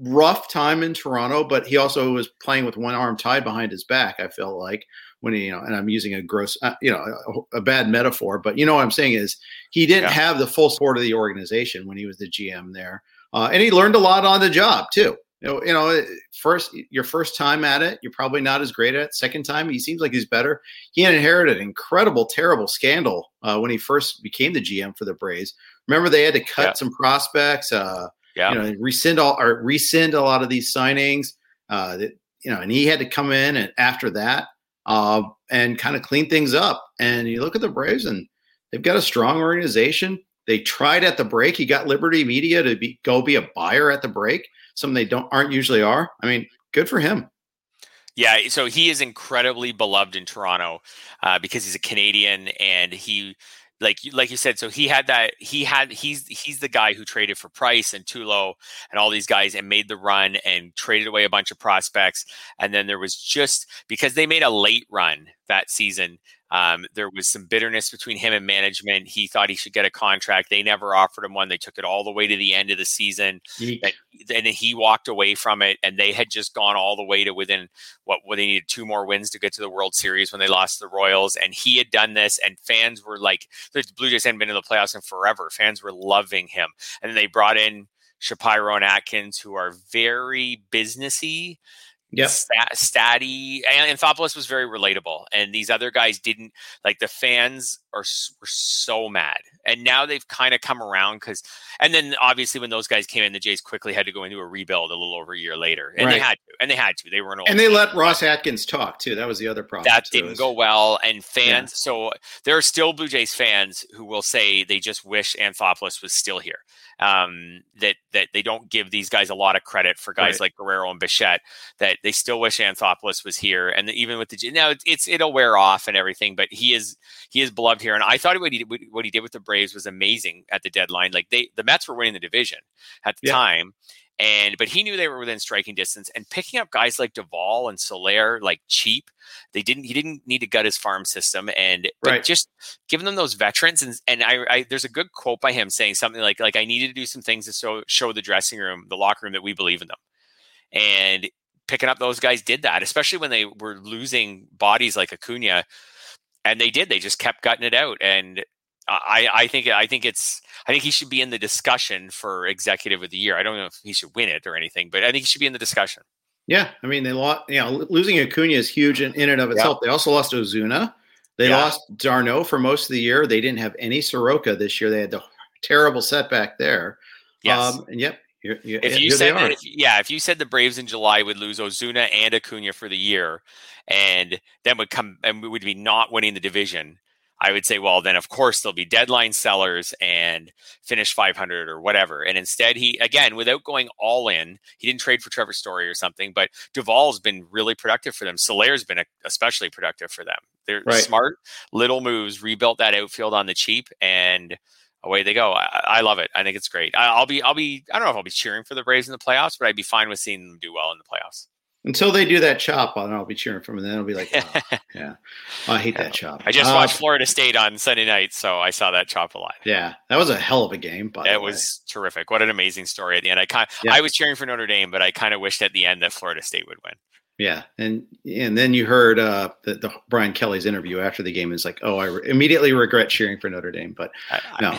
rough time in Toronto, but he also was playing with one arm tied behind his back. I felt like when he, you know, and I'm using a gross, uh, you know, a, a bad metaphor, but you know what I'm saying is he didn't Yeah. have the full support of the organization when he was the GM there, uh, and he learned a lot on the job too. You know, you know, first your first time at it, you're probably not as great at. it. Second time, he seems like he's better. He inherited an incredible, terrible scandal uh, when he first became the GM for the Braves. Remember, they had to cut Yeah. some prospects. Uh, Yeah. you know, rescind all or rescind a lot of these signings. Uh, that you know, and he had to come in and after that, uh, and kind of clean things up. And you look at the Braves, and they've got a strong organization. They tried at the break. He got Liberty Media to be go be a buyer at the break, something they don't aren't usually are. I mean, good for him. Yeah, so he is incredibly beloved in Toronto uh, because he's a Canadian and he, like like you said, so he had that he had he's he's the guy who traded for Price and Tulo and all these guys and made the run and traded away a bunch of prospects and then there was just because they made a late run that season. Um, there was some bitterness between him and management. He thought he should get a contract. They never offered him one. They took it all the way to the end of the season Yeek. and then he walked away from it and they had just gone all the way to within what what they needed two more wins to get to the World Series when they lost to the Royals and he had done this and fans were like the Blue Jays hadn't been in the playoffs in forever fans were loving him and then they brought in Shapiro and Atkins who are very businessy Yep. stat, statty and Anthopoulos was very relatable and these other guys didn't like the fans are were so mad and now they've kind of come around because and then obviously when those guys came in the Jays quickly had to go into a rebuild a little over a year later and they had to and they had to they were an old And they team. let Ross Atkins talk too. That was the other problem. that didn't is- go well and fans so there are still Blue Jays fans who will say they just wish Anthopoulos was still here um, that that they don't give these guys a lot of credit for guys Right. like Guerrero and Bichette that they still wish Anthopoulos was here and even with the now it's, it's it'll wear off and everything but he is he is beloved here and I thought what he did, what he did with the Braves was amazing at the deadline like they the Mets were winning the division at the Yeah. time and but he knew they were within striking distance and picking up guys like Duvall and Soler like cheap they didn't he didn't need to gut his farm system and but Right. just giving them those veterans and and I, I there's a good quote by him saying something like like I needed to do some things to show show the dressing room the locker room that we believe in them and picking up those guys did that especially when they were losing bodies like Acuna and they did they just kept gutting it out and I, I think I think it's I think he should be in the discussion for executive of the year. I don't know if he should win it or anything, but I think he should be in the discussion. Yeah, I mean they lost. You know, losing Acuna is huge in, in and of itself. They also lost Ozuna. They Yeah. lost d'Arnaud for most of the year. They didn't have any Soroka this year. They had the terrible setback there. Yes. Um, and yep. You're, you're, if you here they said that, if, yeah, if you said the Braves in July would lose Ozuna and Acuna for the year, and then would come and we would be not winning the division, I would say, well, then of course there'll be deadline sellers and finish 500 or whatever. And instead, he again, without going all in, he didn't trade for Trevor Story or something. But Duvall's been really productive for them. Soler's been especially productive for them. They're Right. smart little moves, rebuilt that outfield on the cheap, and away they go. I, I love it. I think it's great. I, I'll be, I'll be, I don't know if I'll be cheering for the Braves in the playoffs, but I'd be fine with seeing them do well in the playoffs. Until they do that chop, I'll, I'll be cheering for them. And then I'll be like, oh, yeah, I hate that chop. I just Uh, watched Florida State on Sunday night, so I saw that chop a lot. Yeah, that was a hell of a game. By It was terrific. What an amazing story at the end. I kind, Yeah. I was cheering for Notre Dame, but I kind of wished at the end that Florida State would win. Yeah, and and then you heard uh, the, the Brian Kelly's interview after the game. It's like, oh, I re- immediately regret cheering for Notre Dame, but no.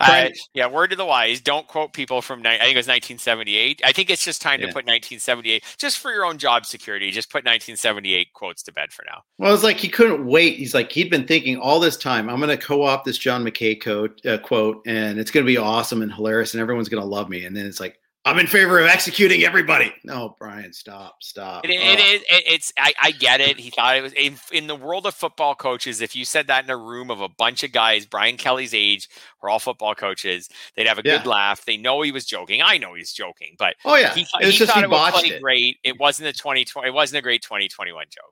Uh, yeah, word to the wise: don't quote people from. I think it was 1978. I think it's just time Yeah. to put 1978, just for your own job security. Just put 1978 quotes to bed for now. well, it's like he couldn't wait. He's like he'd been thinking all this time. I'm going to co-opt this John McKay quote, uh, quote, and it's going to be awesome and hilarious, and everyone's going to love me. And then it's like, I'm in favor of executing everybody. No, Brian, stop, stop. It, it, it, it's I, I, get it. He thought it was in, in the world of football coaches. If you said that in a room of a bunch of guys, Brian Kelly's age, we're all football coaches, they'd have a yeah. good laugh. They know he was joking. I know he's joking, but oh yeah, he, he thought he it was it. great. It wasn't a 2020. It wasn't a great 2021 joke.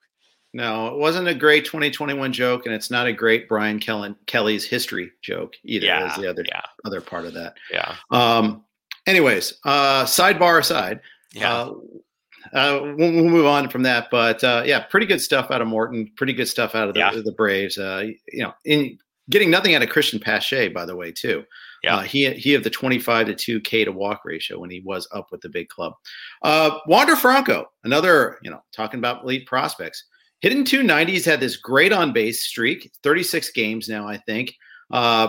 No, it wasn't a great 2021 joke, and it's not a great Brian Kelly's history joke either. Yeah, is the other yeah. other part of that. Yeah. Um, anyways, uh, sidebar aside, yeah. Uh, uh, we'll, we'll, move on from that. But uh, yeah, pretty good stuff out of Morton. Pretty good stuff out of the, yeah. the Braves. Uh, you know, in getting nothing out of Christian Pache, by the way, too. Yeah, uh, he he had the twenty-five to two K to walk ratio when he was up with the big club. Uh, Wander Franco, another you know, talking about elite prospects. Hitting two nineties, had this great on base streak, thirty six games now, I think. Uh,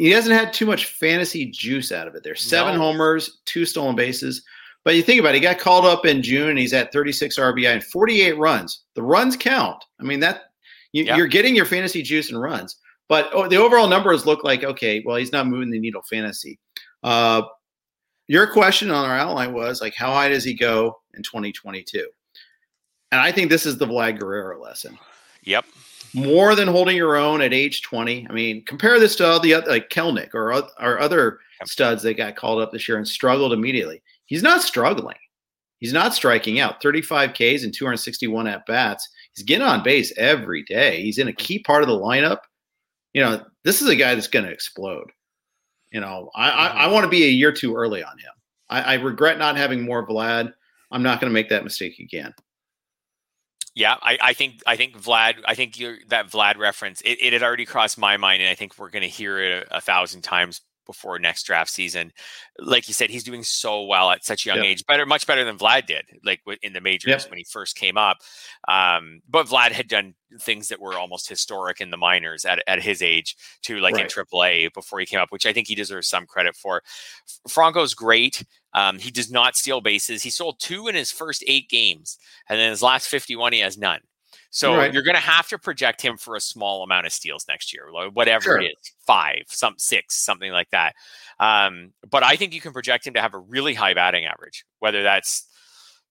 he hasn't had too much fantasy juice out of it. There's seven no. homers, two stolen bases. But you think about it, he got called up in June and he's at 36 RBI and 48 runs. The runs count. I mean, that you, are getting your fantasy juice and runs. But oh, the overall numbers look like okay, well, he's not moving the needle fantasy. Uh, your question on our outline was like, how high does he go in 2022? And I think this is the Vlad Guerrero lesson. Yep more than holding your own at age 20. I mean, compare this to all the other, like Kelenic or, or other studs that got called up this year and struggled immediately. He's not struggling. He's not striking out 35 Ks and 261 at bats. He's getting on base every day. He's in a key part of the lineup. You know, this is a guy that's going to explode. You know, I, I, I mm-hmm. want to be a year too early on him. I, I regret not having more Vlad. I'm not going to make that mistake again. Yeah, I, I, think I think Vlad. I think that Vlad reference it, it, had already crossed my mind, and I think we're going to hear it a, a, thousand times before next draft season. Like you said, he's doing so well at such a young yep. age, better, much better than Vlad did, like in the majors yep. when he first came up. Um, but Vlad had done things that were almost historic in the minors at, at his age, to like right. in AAA before he came up, which I think he deserves some credit for. Franco's great. Um, he does not steal bases. He sold two in his first eight games, and then his last 51, he has none. So right. you're going to have to project him for a small amount of steals next year, whatever sure. it is, five, some six, something like that. Um, but I think you can project him to have a really high batting average, whether that's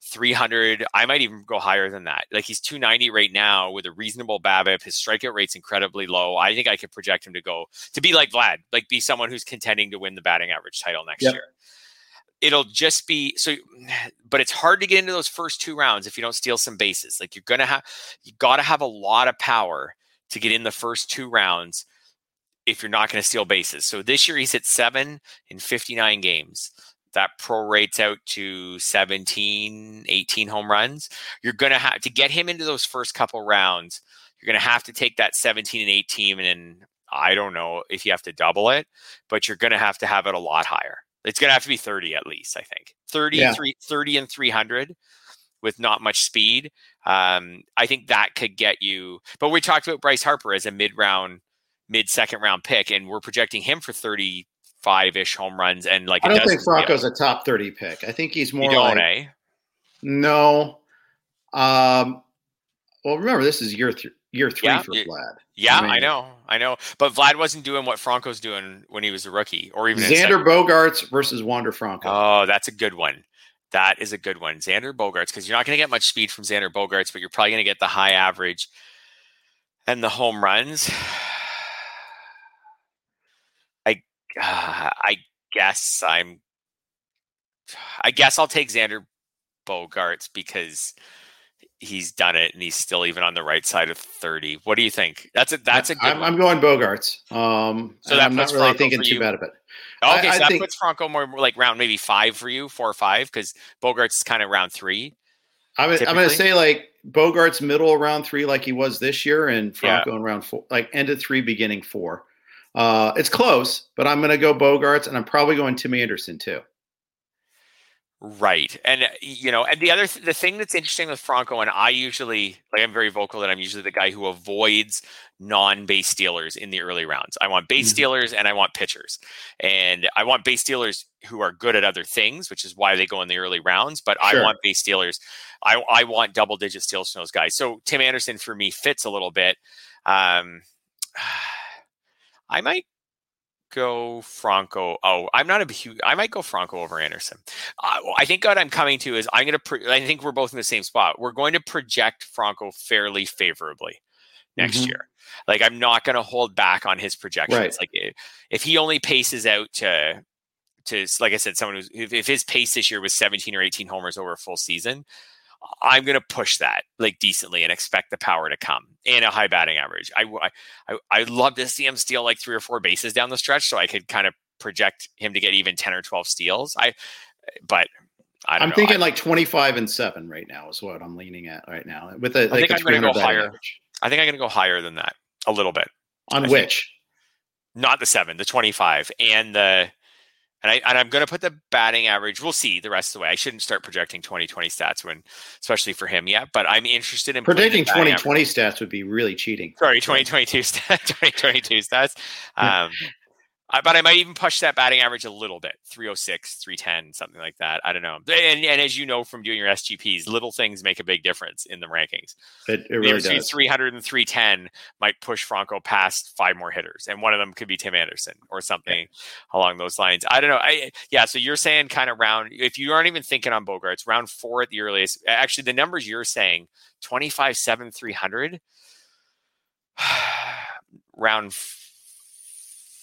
300. I might even go higher than that. Like he's 290 right now with a reasonable BABIP. His strikeout rate's incredibly low. I think I could project him to go to be like Vlad, like be someone who's contending to win the batting average title next yep. year it'll just be so but it's hard to get into those first two rounds if you don't steal some bases. Like you're gonna have you gotta have a lot of power to get in the first two rounds if you're not going to steal bases. So this year he's hit seven in 59 games. That prorates out to 17 18 home runs. You're going to have to get him into those first couple rounds you're going to have to take that 17 and 18 and i don't know if you have to double it but you're going to have to have it a lot higher it's going to have to be 30 at least, I think. 30, yeah. 30 and 300 with not much speed. Um, I think that could get you. But we talked about Bryce Harper as a mid round, mid second round pick, and we're projecting him for 35 ish home runs. And like, I don't think Franco's a top 30 pick. I think he's more like. Eh? No. Um, well, remember, this is year th- year three yeah, for Vlad. Yeah, I, mean, I, know, I know. But Vlad wasn't doing what Franco's doing when he was a rookie, or even Xander Bogaerts versus Wander Franco. Oh, that's a good one. That is a good one, Xander Bogaerts, because you're not going to get much speed from Xander Bogaerts, but you're probably going to get the high average and the home runs. I, uh, I guess I'm. I guess I'll take Xander Bogaerts because he's done it and he's still even on the right side of 30. What do you think? That's a that's a good I'm, I'm going Bogaerts. Um so that I'm not really Franco thinking too bad of it. Okay, I, so I that think, puts Franco more, more, like round maybe five for you, four or five, because Bogaerts is kind of round three. I'm, I'm going to say like Bogaerts middle round three, like he was this year, and Franco yeah. in round four, like end of three, beginning four. Uh, it's close, but I'm going to go Bogaerts, and I'm probably going Tim Anderson too. Right. And uh, you know, and the other th- the thing that's interesting with Franco and I usually like I'm very vocal that I'm usually the guy who avoids non-base stealers in the early rounds. I want base mm-hmm. stealers and I want pitchers. And I want base stealers who are good at other things, which is why they go in the early rounds, but sure. I want base stealers. I I want double digit steals from those guys. So Tim Anderson for me fits a little bit. Um I might go Franco. Oh, I'm not a huge. I might go Franco over Anderson. Uh, I think what I'm coming to is I'm going to. Pro- I think we're both in the same spot. We're going to project Franco fairly favorably next mm-hmm. year. Like I'm not going to hold back on his projections. Right. Like if he only paces out to to like I said, someone who's if, if his pace this year was 17 or 18 homers over a full season, I'm going to push that like decently and expect the power to come and a high batting average. I I I love to see him steal like three or four bases down the stretch, so I could kind of project him to get even 10 or 12 steals. I but I am know. thinking I, like 25 and seven right now is what I'm leaning at right now. With a, like I think I'm going to go higher. Average. I think I'm going to go higher than that a little bit. On I which? Not the seven, the 25, and the and I and I'm going to put the batting average. We'll see the rest of the way. I shouldn't start projecting 2020 stats when, especially for him yet. But I'm interested in predicting 2020 stats would be really cheating. Sorry, 2022 stats. 2022 stats. Um, but I might even push that batting average a little bit 306, 310, something like that. I don't know. And, and as you know from doing your SGPs, little things make a big difference in the rankings. It, it really does. 300 and 310 might push Franco past five more hitters. And one of them could be Tim Anderson or something along those lines. I don't know. I, yeah. So you're saying kind of round, if you aren't even thinking on Bogaerts, round four at the earliest. Actually, the numbers you're saying 25, 7, 300. round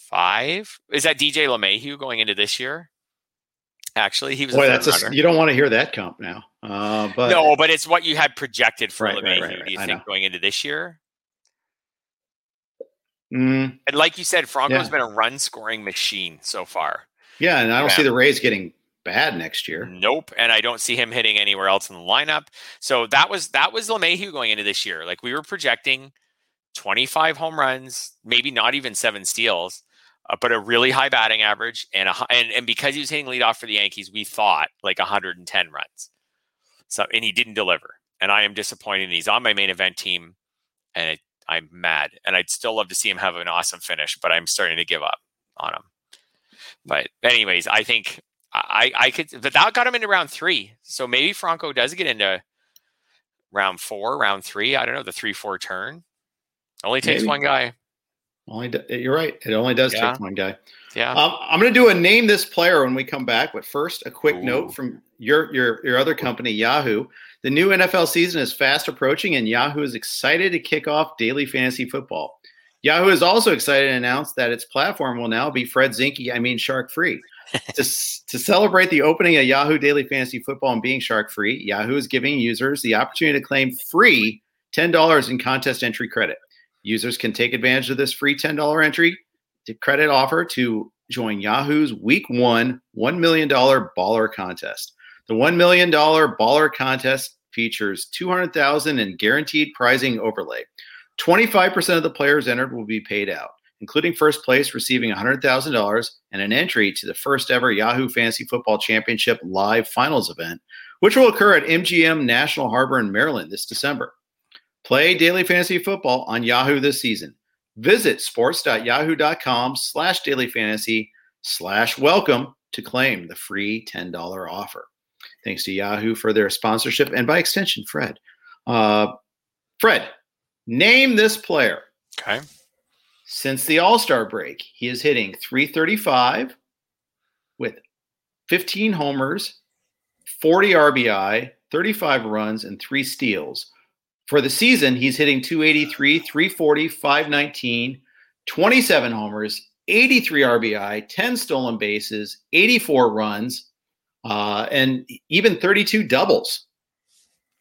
five. Is that DJ LeMahieu going into this year? Actually, he was. Boy, that's a, you don't want to hear that comp now. Uh, but no, but it's what you had projected for right, LeMahieu. Right, right, do you think going into this year? Mm, and like you said, Franco's yeah. been a run scoring machine so far. Yeah, and I don't yeah. see the Rays getting bad next year. Nope, and I don't see him hitting anywhere else in the lineup. So that was that was LeMahieu going into this year. Like we were projecting 25 home runs, maybe not even seven steals uh, but a really high batting average and a and, and because he was hitting leadoff for the Yankees, we thought like 110 runs. So and he didn't deliver, and I am disappointed. He's on my main event team, and it, I'm mad. And I'd still love to see him have an awesome finish, but I'm starting to give up on him. But anyways, I think I I could, but that got him into round three. So maybe Franco does get into round four, round three. I don't know the three four turn. Only takes maybe. one guy. Only you're right. It only does yeah. take one guy. Yeah. Um, I'm going to do a name this player when we come back. But first, a quick Ooh. note from your your your other company, Yahoo. The new NFL season is fast approaching, and Yahoo is excited to kick off daily fantasy football. Yahoo is also excited to announce that its platform will now be Fred Zinkie, I mean shark free. to, to celebrate the opening of Yahoo Daily Fantasy Football and being shark free, Yahoo is giving users the opportunity to claim free $10 in contest entry credit. Users can take advantage of this free $10 entry to credit offer to join Yahoo's Week One $1 million baller contest. The $1 million baller contest features 200,000 in guaranteed prizing overlay. 25% of the players entered will be paid out, including first place receiving $100,000 and an entry to the first ever Yahoo Fantasy Football Championship live finals event, which will occur at MGM National Harbor in Maryland this December. Play daily fantasy football on Yahoo this season. Visit sports.yahoo.com slash daily fantasy slash welcome to claim the free $10 offer. Thanks to Yahoo for their sponsorship and by extension, Fred. Uh, Fred, name this player. Okay. Since the All Star break, he is hitting 335 with 15 homers, 40 RBI, 35 runs, and three steals for the season, he's hitting 283, 340, 519, 27 homers, 83 RBI, 10 stolen bases, 84 runs, uh, and even 32 doubles.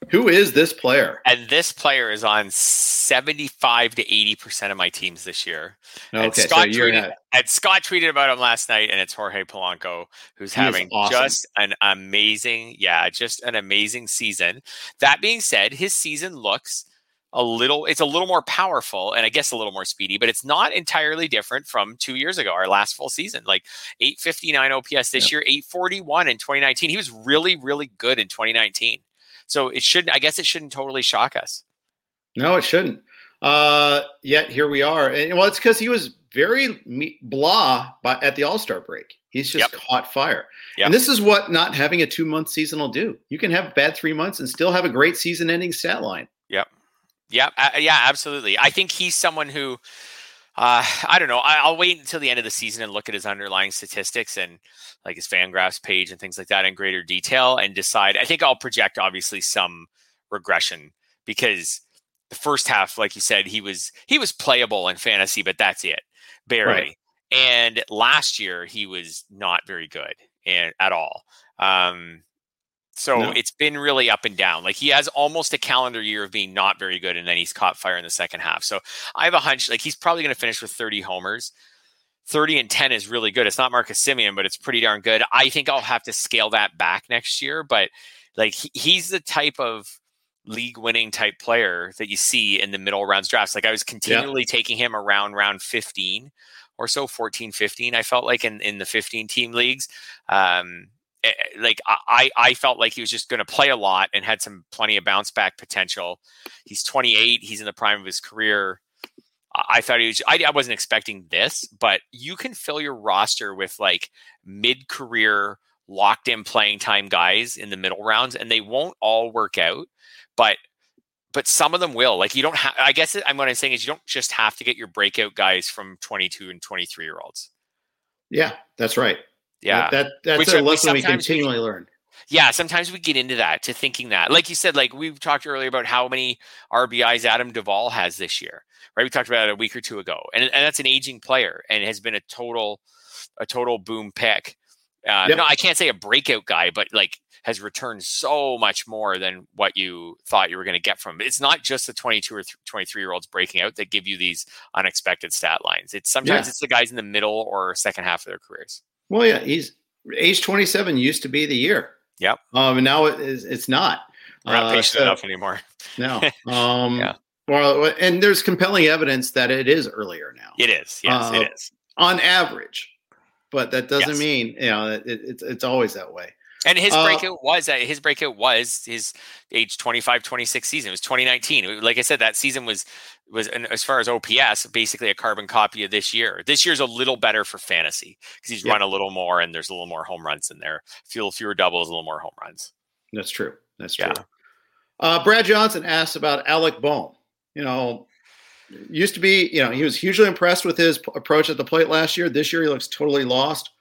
Who is this player? And this player is on 75 to 80% of my teams this year. Okay, and Scott, so tweeted, and Scott tweeted about him last night, and it's Jorge Polanco, who's he having awesome. just an amazing, yeah, just an amazing season. That being said, his season looks a little it's a little more powerful and i guess a little more speedy but it's not entirely different from two years ago our last full season like 859 ops this yep. year 841 in 2019 he was really really good in 2019 so it shouldn't. I guess it shouldn't totally shock us. No, it shouldn't. Uh, yet here we are. And well, it's because he was very me- blah by, at the All Star break. He's just yep. caught fire. Yep. And this is what not having a two month season will do. You can have bad three months and still have a great season ending stat line. Yep. Yep. Uh, yeah, absolutely. I think he's someone who Uh, I don't know. I, will wait until the end of the season and look at his underlying statistics and like his Fangraphs page and things like that in greater detail and decide. I think I'll project obviously some regression because the first half, like you said, he was he was playable in fantasy, but that's it, barely. Right. And last year he was not very good and at all. Um, so no. it's been really up and down. Like he has almost a calendar year of being not very good, and then he's caught fire in the second half. So I have a hunch like he's probably going to finish with 30 homers. 30 and 10 is really good. It's not Marcus Semien, but it's pretty darn good. I think I'll have to scale that back next year, but like he, he's the type of league winning type player that you see in the middle rounds drafts. Like I was continually yeah. taking him around round 15 or so, 14, 15, I felt like in, in the 15 team leagues. Um, Eh, eh, like I, I felt like he was just going to play a lot and had some plenty of bounce back potential. He's 28. He's in the prime of his career. I thought he was. I, I wasn't expecting this, but you can fill your roster with like mid career locked in playing time guys in the middle rounds, and they won't all work out, but but some of them will. Like you don't have. I guess I'm what I'm saying is you don't just have to get your breakout guys from 22 and 23 year olds. Yeah, that's right. Yeah, that, that's Which a lesson we continually we, learn. Yeah, sometimes we get into that to thinking that, like you said, like we've talked earlier about how many RBIs Adam Duvall has this year, right? We talked about it a week or two ago, and, and that's an aging player and has been a total, a total boom pick. Uh, yep. No, I can't say a breakout guy, but like has returned so much more than what you thought you were going to get from him. It's not just the 22 or 23 year olds breaking out that give you these unexpected stat lines. It's sometimes yeah. it's the guys in the middle or second half of their careers. Well, yeah, he's age 27 used to be the year. Yep. Um, and now it is, it's not. We're not uh, so, enough anymore. no. Um, yeah. Well, and there's compelling evidence that it is earlier now. It is. Yes, uh, it is. On average, but that doesn't yes. mean you know it, it's it's always that way. And his uh, breakout was his breakout was his age 25, 26 season. It was 2019. Like I said, that season was was as far as OPS, basically a carbon copy of this year. This year's a little better for fantasy because he's yep. run a little more and there's a little more home runs in there. Few fewer doubles, a little more home runs. That's true. That's true. Yeah. Uh, Brad Johnson asked about Alec Bohm. You know, used to be, you know, he was hugely impressed with his approach at the plate last year. This year, he looks totally lost.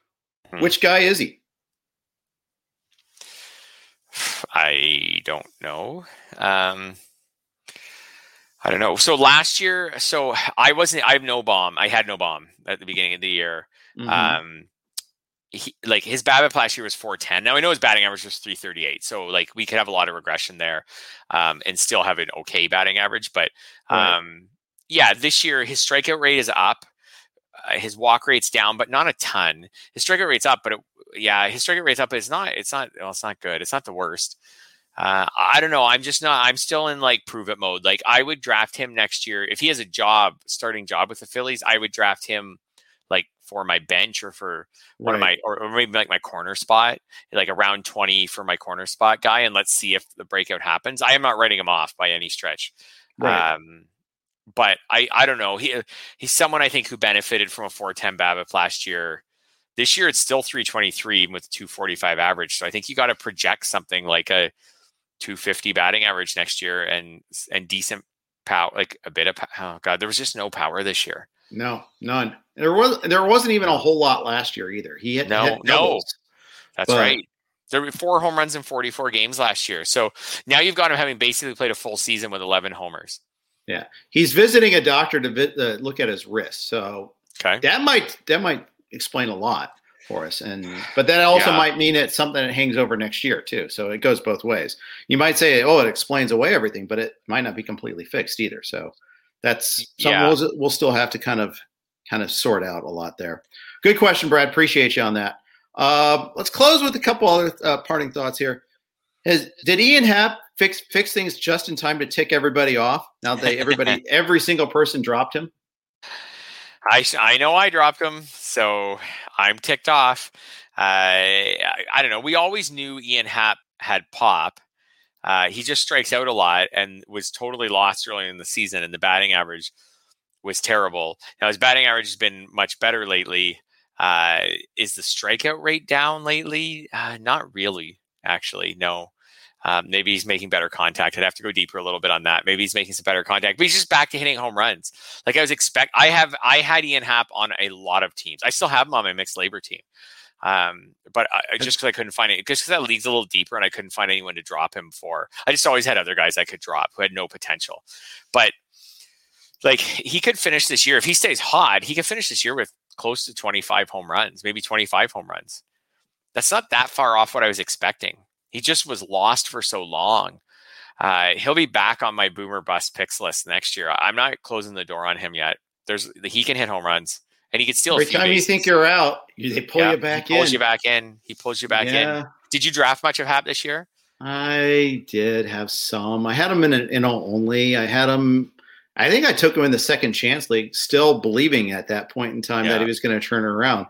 Hmm. Which guy is he? I don't know. Um, I don't know. So last year, so I wasn't. I have no Bohm. I had no Bohm at the beginning of the year. Mm-hmm. Um, he, like his BABIP last year was 410. Now I know his batting average was 338, so like we could have a lot of regression there, um, and still have an okay batting average. But um, right. yeah, this year his strikeout rate is up, his walk rate's down, but not a ton. His strikeout rate's up, but it, yeah, his strikeout rate's up. But it's not. It's not. Well, it's not good. It's not the worst. Uh, I don't know. I'm just not. I'm still in like prove it mode. Like I would draft him next year if he has a job, starting job with the Phillies. I would draft him like for my bench or for one right. of my or, or, maybe like my corner spot, like around 20 for my corner spot guy, and let's see if the breakout happens. I am not writing him off by any stretch. Right. Um, but I I don't know. He uh, he's someone I think who benefited from a 410 BABIP last year. This year it's still 323 with 245 average. So I think you got to project something like a 250 batting average next year and and decent power, like a bit of oh god, there was just no power this year. No, none. There was there wasn't even a whole lot last year either. He had no, no. That's but, right. There were four home runs in 44 games last year. So now you've got him having basically played a full season with 11 homers. Yeah, he's visiting a doctor to vi- uh, look at his wrist. So okay. that might that might explain a lot for us. And but that also yeah. might mean it's something that hangs over next year too. So it goes both ways. You might say, oh, it explains away everything, but it might not be completely fixed either. So that's something yeah. we'll, we'll still have to kind of kind of sort out a lot there. Good question, Brad. Appreciate you on that. Uh, let's close with a couple other uh, parting thoughts here. Has, did Ian Happ fix fix things just in time to tick everybody off? Now that everybody, every single person dropped him. I I know I dropped him, so I'm ticked off. Uh, I, I don't know. We always knew Ian Happ had pop. Uh, he just strikes out a lot and was totally lost early in the season, and the batting average was terrible. Now his batting average has been much better lately. Uh, is the strikeout rate down lately? Uh, not really, actually. No. Um, maybe he's making better contact. I'd have to go deeper a little bit on that. Maybe he's making some better contact, but he's just back to hitting home runs. Like I was expect. I have I had Ian Happ on a lot of teams. I still have him on my mixed LABR team. Um, but I, just because I couldn't find it, just because that league's a little deeper and I couldn't find anyone to drop him for. I just always had other guys I could drop who had no potential. But like he could finish this year if he stays hot. He could finish this year with close to 25 home runs, maybe 25 home runs. That's not that far off what I was expecting. He just was lost for so long. Uh, he'll be back on my boomer bust picks list next year. I'm not closing the door on him yet. There's he can hit home runs and he can steal. Every time bases. you think you're out, they pull yeah, you back in. he pulls in. you back in. He pulls you back yeah. in. Did you draft much of Happ this year? I did have some. I had him in an NL only. I had him. I think I took him in the second chance league, still believing at that point in time yeah. that he was going to turn around.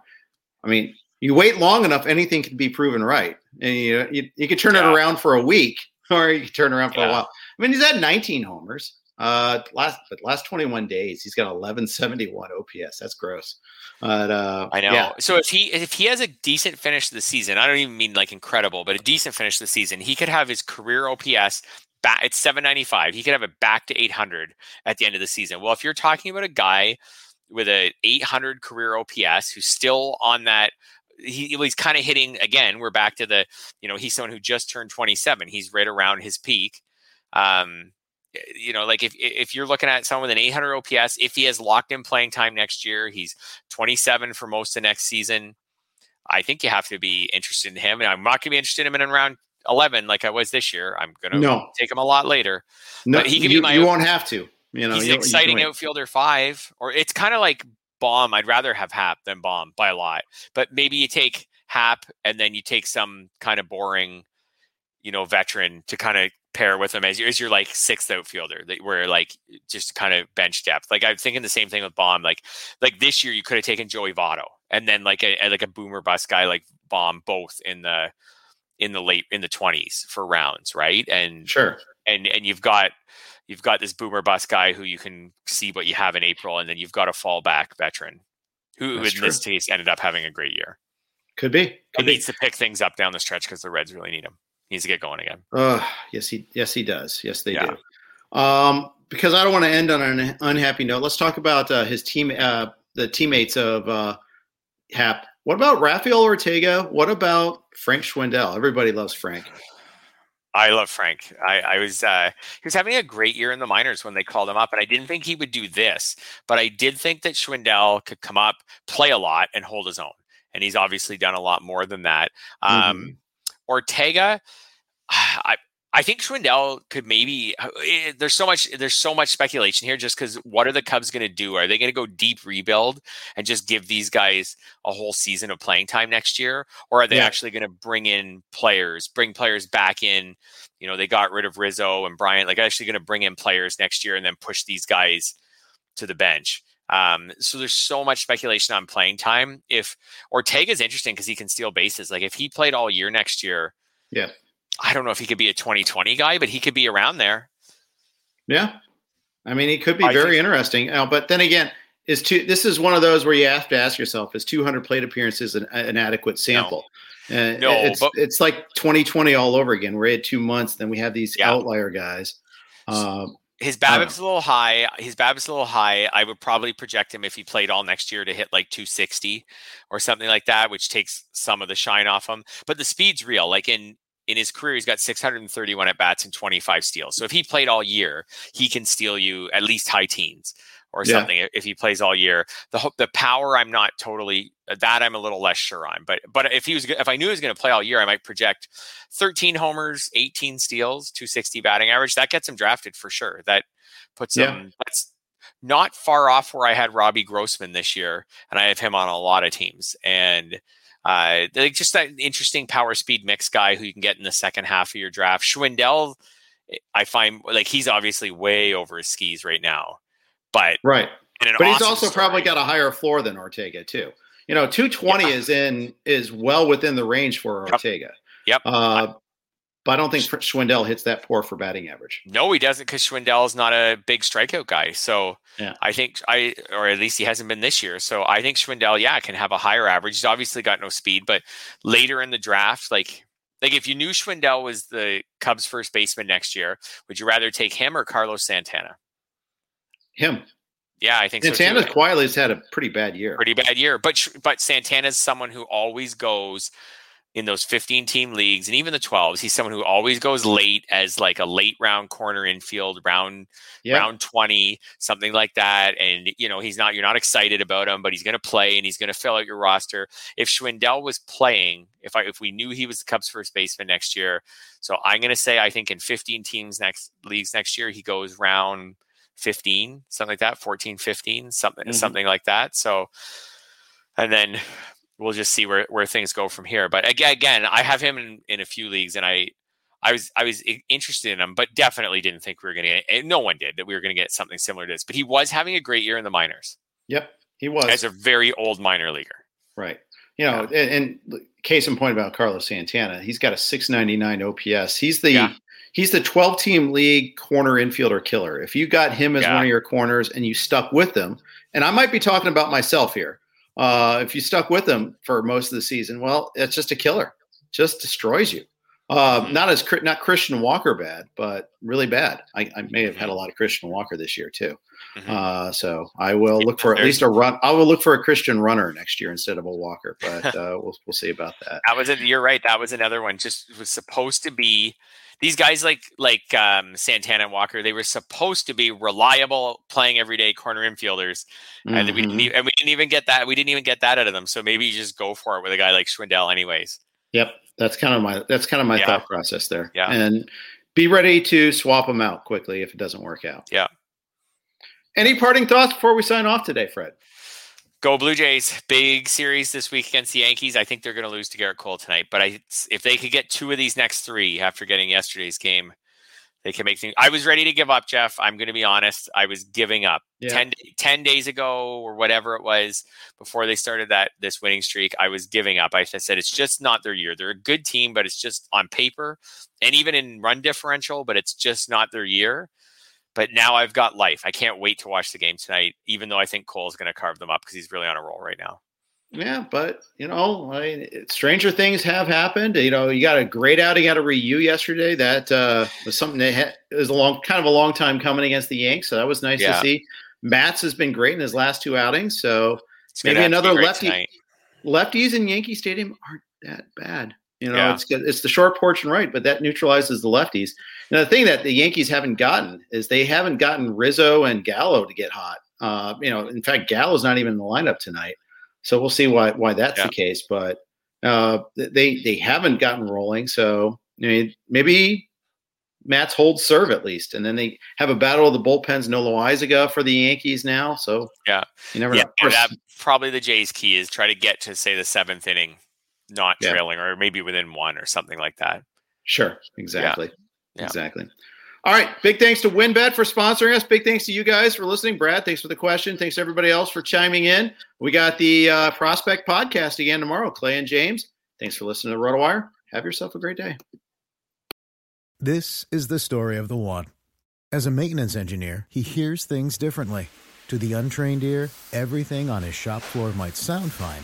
I mean, you wait long enough, anything can be proven right, and you you, you could turn yeah. it around for a week, or you could turn around for yeah. a while. I mean, he's had 19 homers. Uh, last but last 21 days, he's got 1171 OPS. That's gross. But uh, I know. Yeah. So if he if he has a decent finish to the season, I don't even mean like incredible, but a decent finish to the season, he could have his career OPS back. It's 795. He could have it back to 800 at the end of the season. Well, if you're talking about a guy with a 800 career OPS who's still on that he, he's kind of hitting again. We're back to the, you know, he's someone who just turned 27. He's right around his peak. Um, you know, like if if you're looking at someone with an 800 OPS, if he has locked in playing time next year, he's 27 for most of next season. I think you have to be interested in him, and I'm not going to be interested in him in round 11 like I was this year. I'm going to no. take him a lot later. No, but he can you, be my. You won't have to. You know, he's an exciting outfielder five, or it's kind of like Bohm. I'd rather have Happ than Bohm by a lot. But maybe you take Happ and then you take some kind of boring, you know, veteran to kind of pair with him as, as your like sixth outfielder that where like just kind of bench depth. Like I'm thinking the same thing with Bohm. Like like this year you could have taken Joey Votto and then like a like a boomer bust guy like Bohm both in the in the late in the twenties for rounds, right? And sure. And and you've got you've got this boomer bust guy who you can see what you have in April, and then you've got a fallback veteran who, That's in true. this case, ended up having a great year. Could be. Could he needs to pick things up down the stretch because the Reds really need him. He needs to get going again. Uh, yes, he yes he does. Yes, they yeah. do. Um, because I don't want to end on an unhappy note. Let's talk about uh, his team, uh, the teammates of uh, Happ. What about Rafael Ortega? What about Frank Schwindel? Everybody loves Frank. I love Frank. I, I was uh, he was having a great year in the minors when they called him up, and I didn't think he would do this, but I did think that Schwindel could come up, play a lot, and hold his own. And he's obviously done a lot more than that. Um, mm-hmm. Ortega, I, I think Schwindel could maybe. Uh, eh, there's so much. There's so much speculation here, just because what are the Cubs going to do? Are they going to go deep rebuild and just give these guys a whole season of playing time next year, or are they yeah. actually going to bring in players, bring players back in? You know, they got rid of Rizzo and Bryant. Like, actually going to bring in players next year and then push these guys to the bench. Um, so there's so much speculation on playing time. If Ortega's interesting because he can steal bases. Like if he played all year next year, yeah, I don't know if he could be a 2020 guy, but he could be around there. Yeah. I mean, he could be I very think- interesting. Uh, but then again, is two, this is one of those where you have to ask yourself: Is 200 plate appearances an, an adequate sample? No, uh, no it's, but, it's like 2020 all over again. We had two months, then we have these yeah. outlier guys. Uh, his BABIP's a little high. His BABIP's a little high. I would probably project him if he played all next year to hit like 260 or something like that, which takes some of the shine off him. But the speed's real. Like in in his career, he's got 631 at bats and 25 steals. So if he played all year, he can steal you at least high teens or yeah. something if he plays all year. The the power, I'm not totally uh, that I'm a little less sure on. But but if he was if I knew he was going to play all year, I might project 13 homers, 18 steals, 260 batting average. That gets him drafted for sure. That puts yeah. him. That's not far off where I had Robbie Grossman this year, and I have him on a lot of teams and. Uh, like just that interesting power speed mix guy who you can get in the second half of your draft. Schwindel, I find like he's obviously way over his skis right now, but right. But awesome he's also story, probably got a higher floor than Ortega too. You know, 220 yeah. is in is well within the range for Ortega. Yep. Uh, but I don't think Schwindel hits that poor for batting average. No, he doesn't because Schwindel is not a big strikeout guy. So yeah. I think I, or at least he hasn't been this year. So I think Schwindel, yeah, can have a higher average. He's obviously got no speed, but later in the draft, like Like if you knew Schwindel was the Cubs first baseman next year, would you rather take him or Carlos Santana? Him. Yeah, I think Santana so too. quietly has had a pretty bad year. Pretty bad year, but but Santana's someone who always goes in those 15 team leagues and even the 12s. He's someone who always goes late as like a late round corner infield, round Yeah. round 20, something like that. And you know, he's not you're not excited about him, but he's going to play and he's going to fill out your roster. If Schwindel was playing, if I if we knew he was the Cubs first baseman next year, so I'm going to say I think in 15 teams next leagues next year he goes round 15, something like that, 14, 15, something Mhm. something like that. So and then we'll just see where, where things go from here. But again, again, I have him in, in a few leagues, and I, I was I was interested in him, but definitely didn't think we were going to get. Eh, no one did that we were going to get something similar to this. But he was having a great year in the minors Yep. He was. as a very old minor leaguer. Right. You know, and, and case in point about Carlos Santana, he's got a 699 OPS. He's the Yeah. he's the 12 team league corner infielder killer. If you got him as Yeah. one of your corners and you stuck with him, and I might be talking about myself here. Uh, if you stuck with him for most of the season, well, it's just a killer. Just destroys you. Uh. Not as not Christian Walker bad, but really bad. I, I may have had a lot of Christian Walker this year too. Mhm. Uh, so I will look for at least a run. I will look for a Christian runner next year instead of a Walker, but uh, we'll we'll see about that. That was a, you're right. That was another one. Just was supposed to be these guys like like um, Santana and Walker. They were supposed to be reliable, playing everyday corner infielders, and we didn't Mhm. e- and we didn't even get that. We didn't even get that out of them. So maybe you just go for it with a guy like Schwindel, anyways. Yep, that's kind of my that's kind of my Yeah. thought process there. Yeah. and be ready to swap them out quickly if it doesn't work out. Yeah. Any parting thoughts before we sign off today, Fred? Go Blue Jays! Big series this week against the Yankees. I think they're going to lose to Gerrit Cole tonight. But I, if they could get two of these next three after getting yesterday's game, they can make things. I was ready to give up, Jeff. I'm going to be honest. I was giving up. Yeah. 10, 10 days ago or whatever it was before they started that this winning streak i was giving up i said it's just not their year they're a good team but it's just on paper and even in run differential but it's just not their year but now i've got life i can't wait to watch the game tonight even though i think cole's going to carve them up because he's really on a roll right now Yeah, but you know, I, stranger things have happened. You know, you got a great outing out of Ryu yesterday. That uh, was something that ha- was a long, kind of a long time coming against the Yanks. So that was nice Yeah. to see. Matz has been great in his last two outings. So Maybe have to be another lefty- tonight. lefties in Yankee Stadium aren't that bad. You know, Yeah. it's. It's the short porch and right, but that neutralizes the lefties. And the thing that the Yankees haven't gotten is they haven't gotten Rizzo and Gallo to get hot. Uh, you know, in fact, Gallo's not even in the lineup tonight, so we'll see why why that's Yeah. the case. But uh, they they haven't gotten rolling, so you know, maybe Matz hold serve at least, and then they have a battle of the bullpens. No Loaisiga for the Yankees now, so Yeah. you never yeah know. That probably the jays key is try to get to say the seventh inning not Yeah. trailing or maybe within one or something like that Sure, exactly. Yeah. Exactly. All right. Big thanks to WynnBET for sponsoring us. Big thanks to you guys for listening. Brad, thanks for the question. Thanks to everybody else for chiming in. We got the uh, Prospect podcast again tomorrow. Clay and James, thanks for listening to RotoWire. Have yourself a great day. This is the story of the one. As a maintenance engineer, he hears things differently. To the untrained ear, everything on his shop floor might sound fine,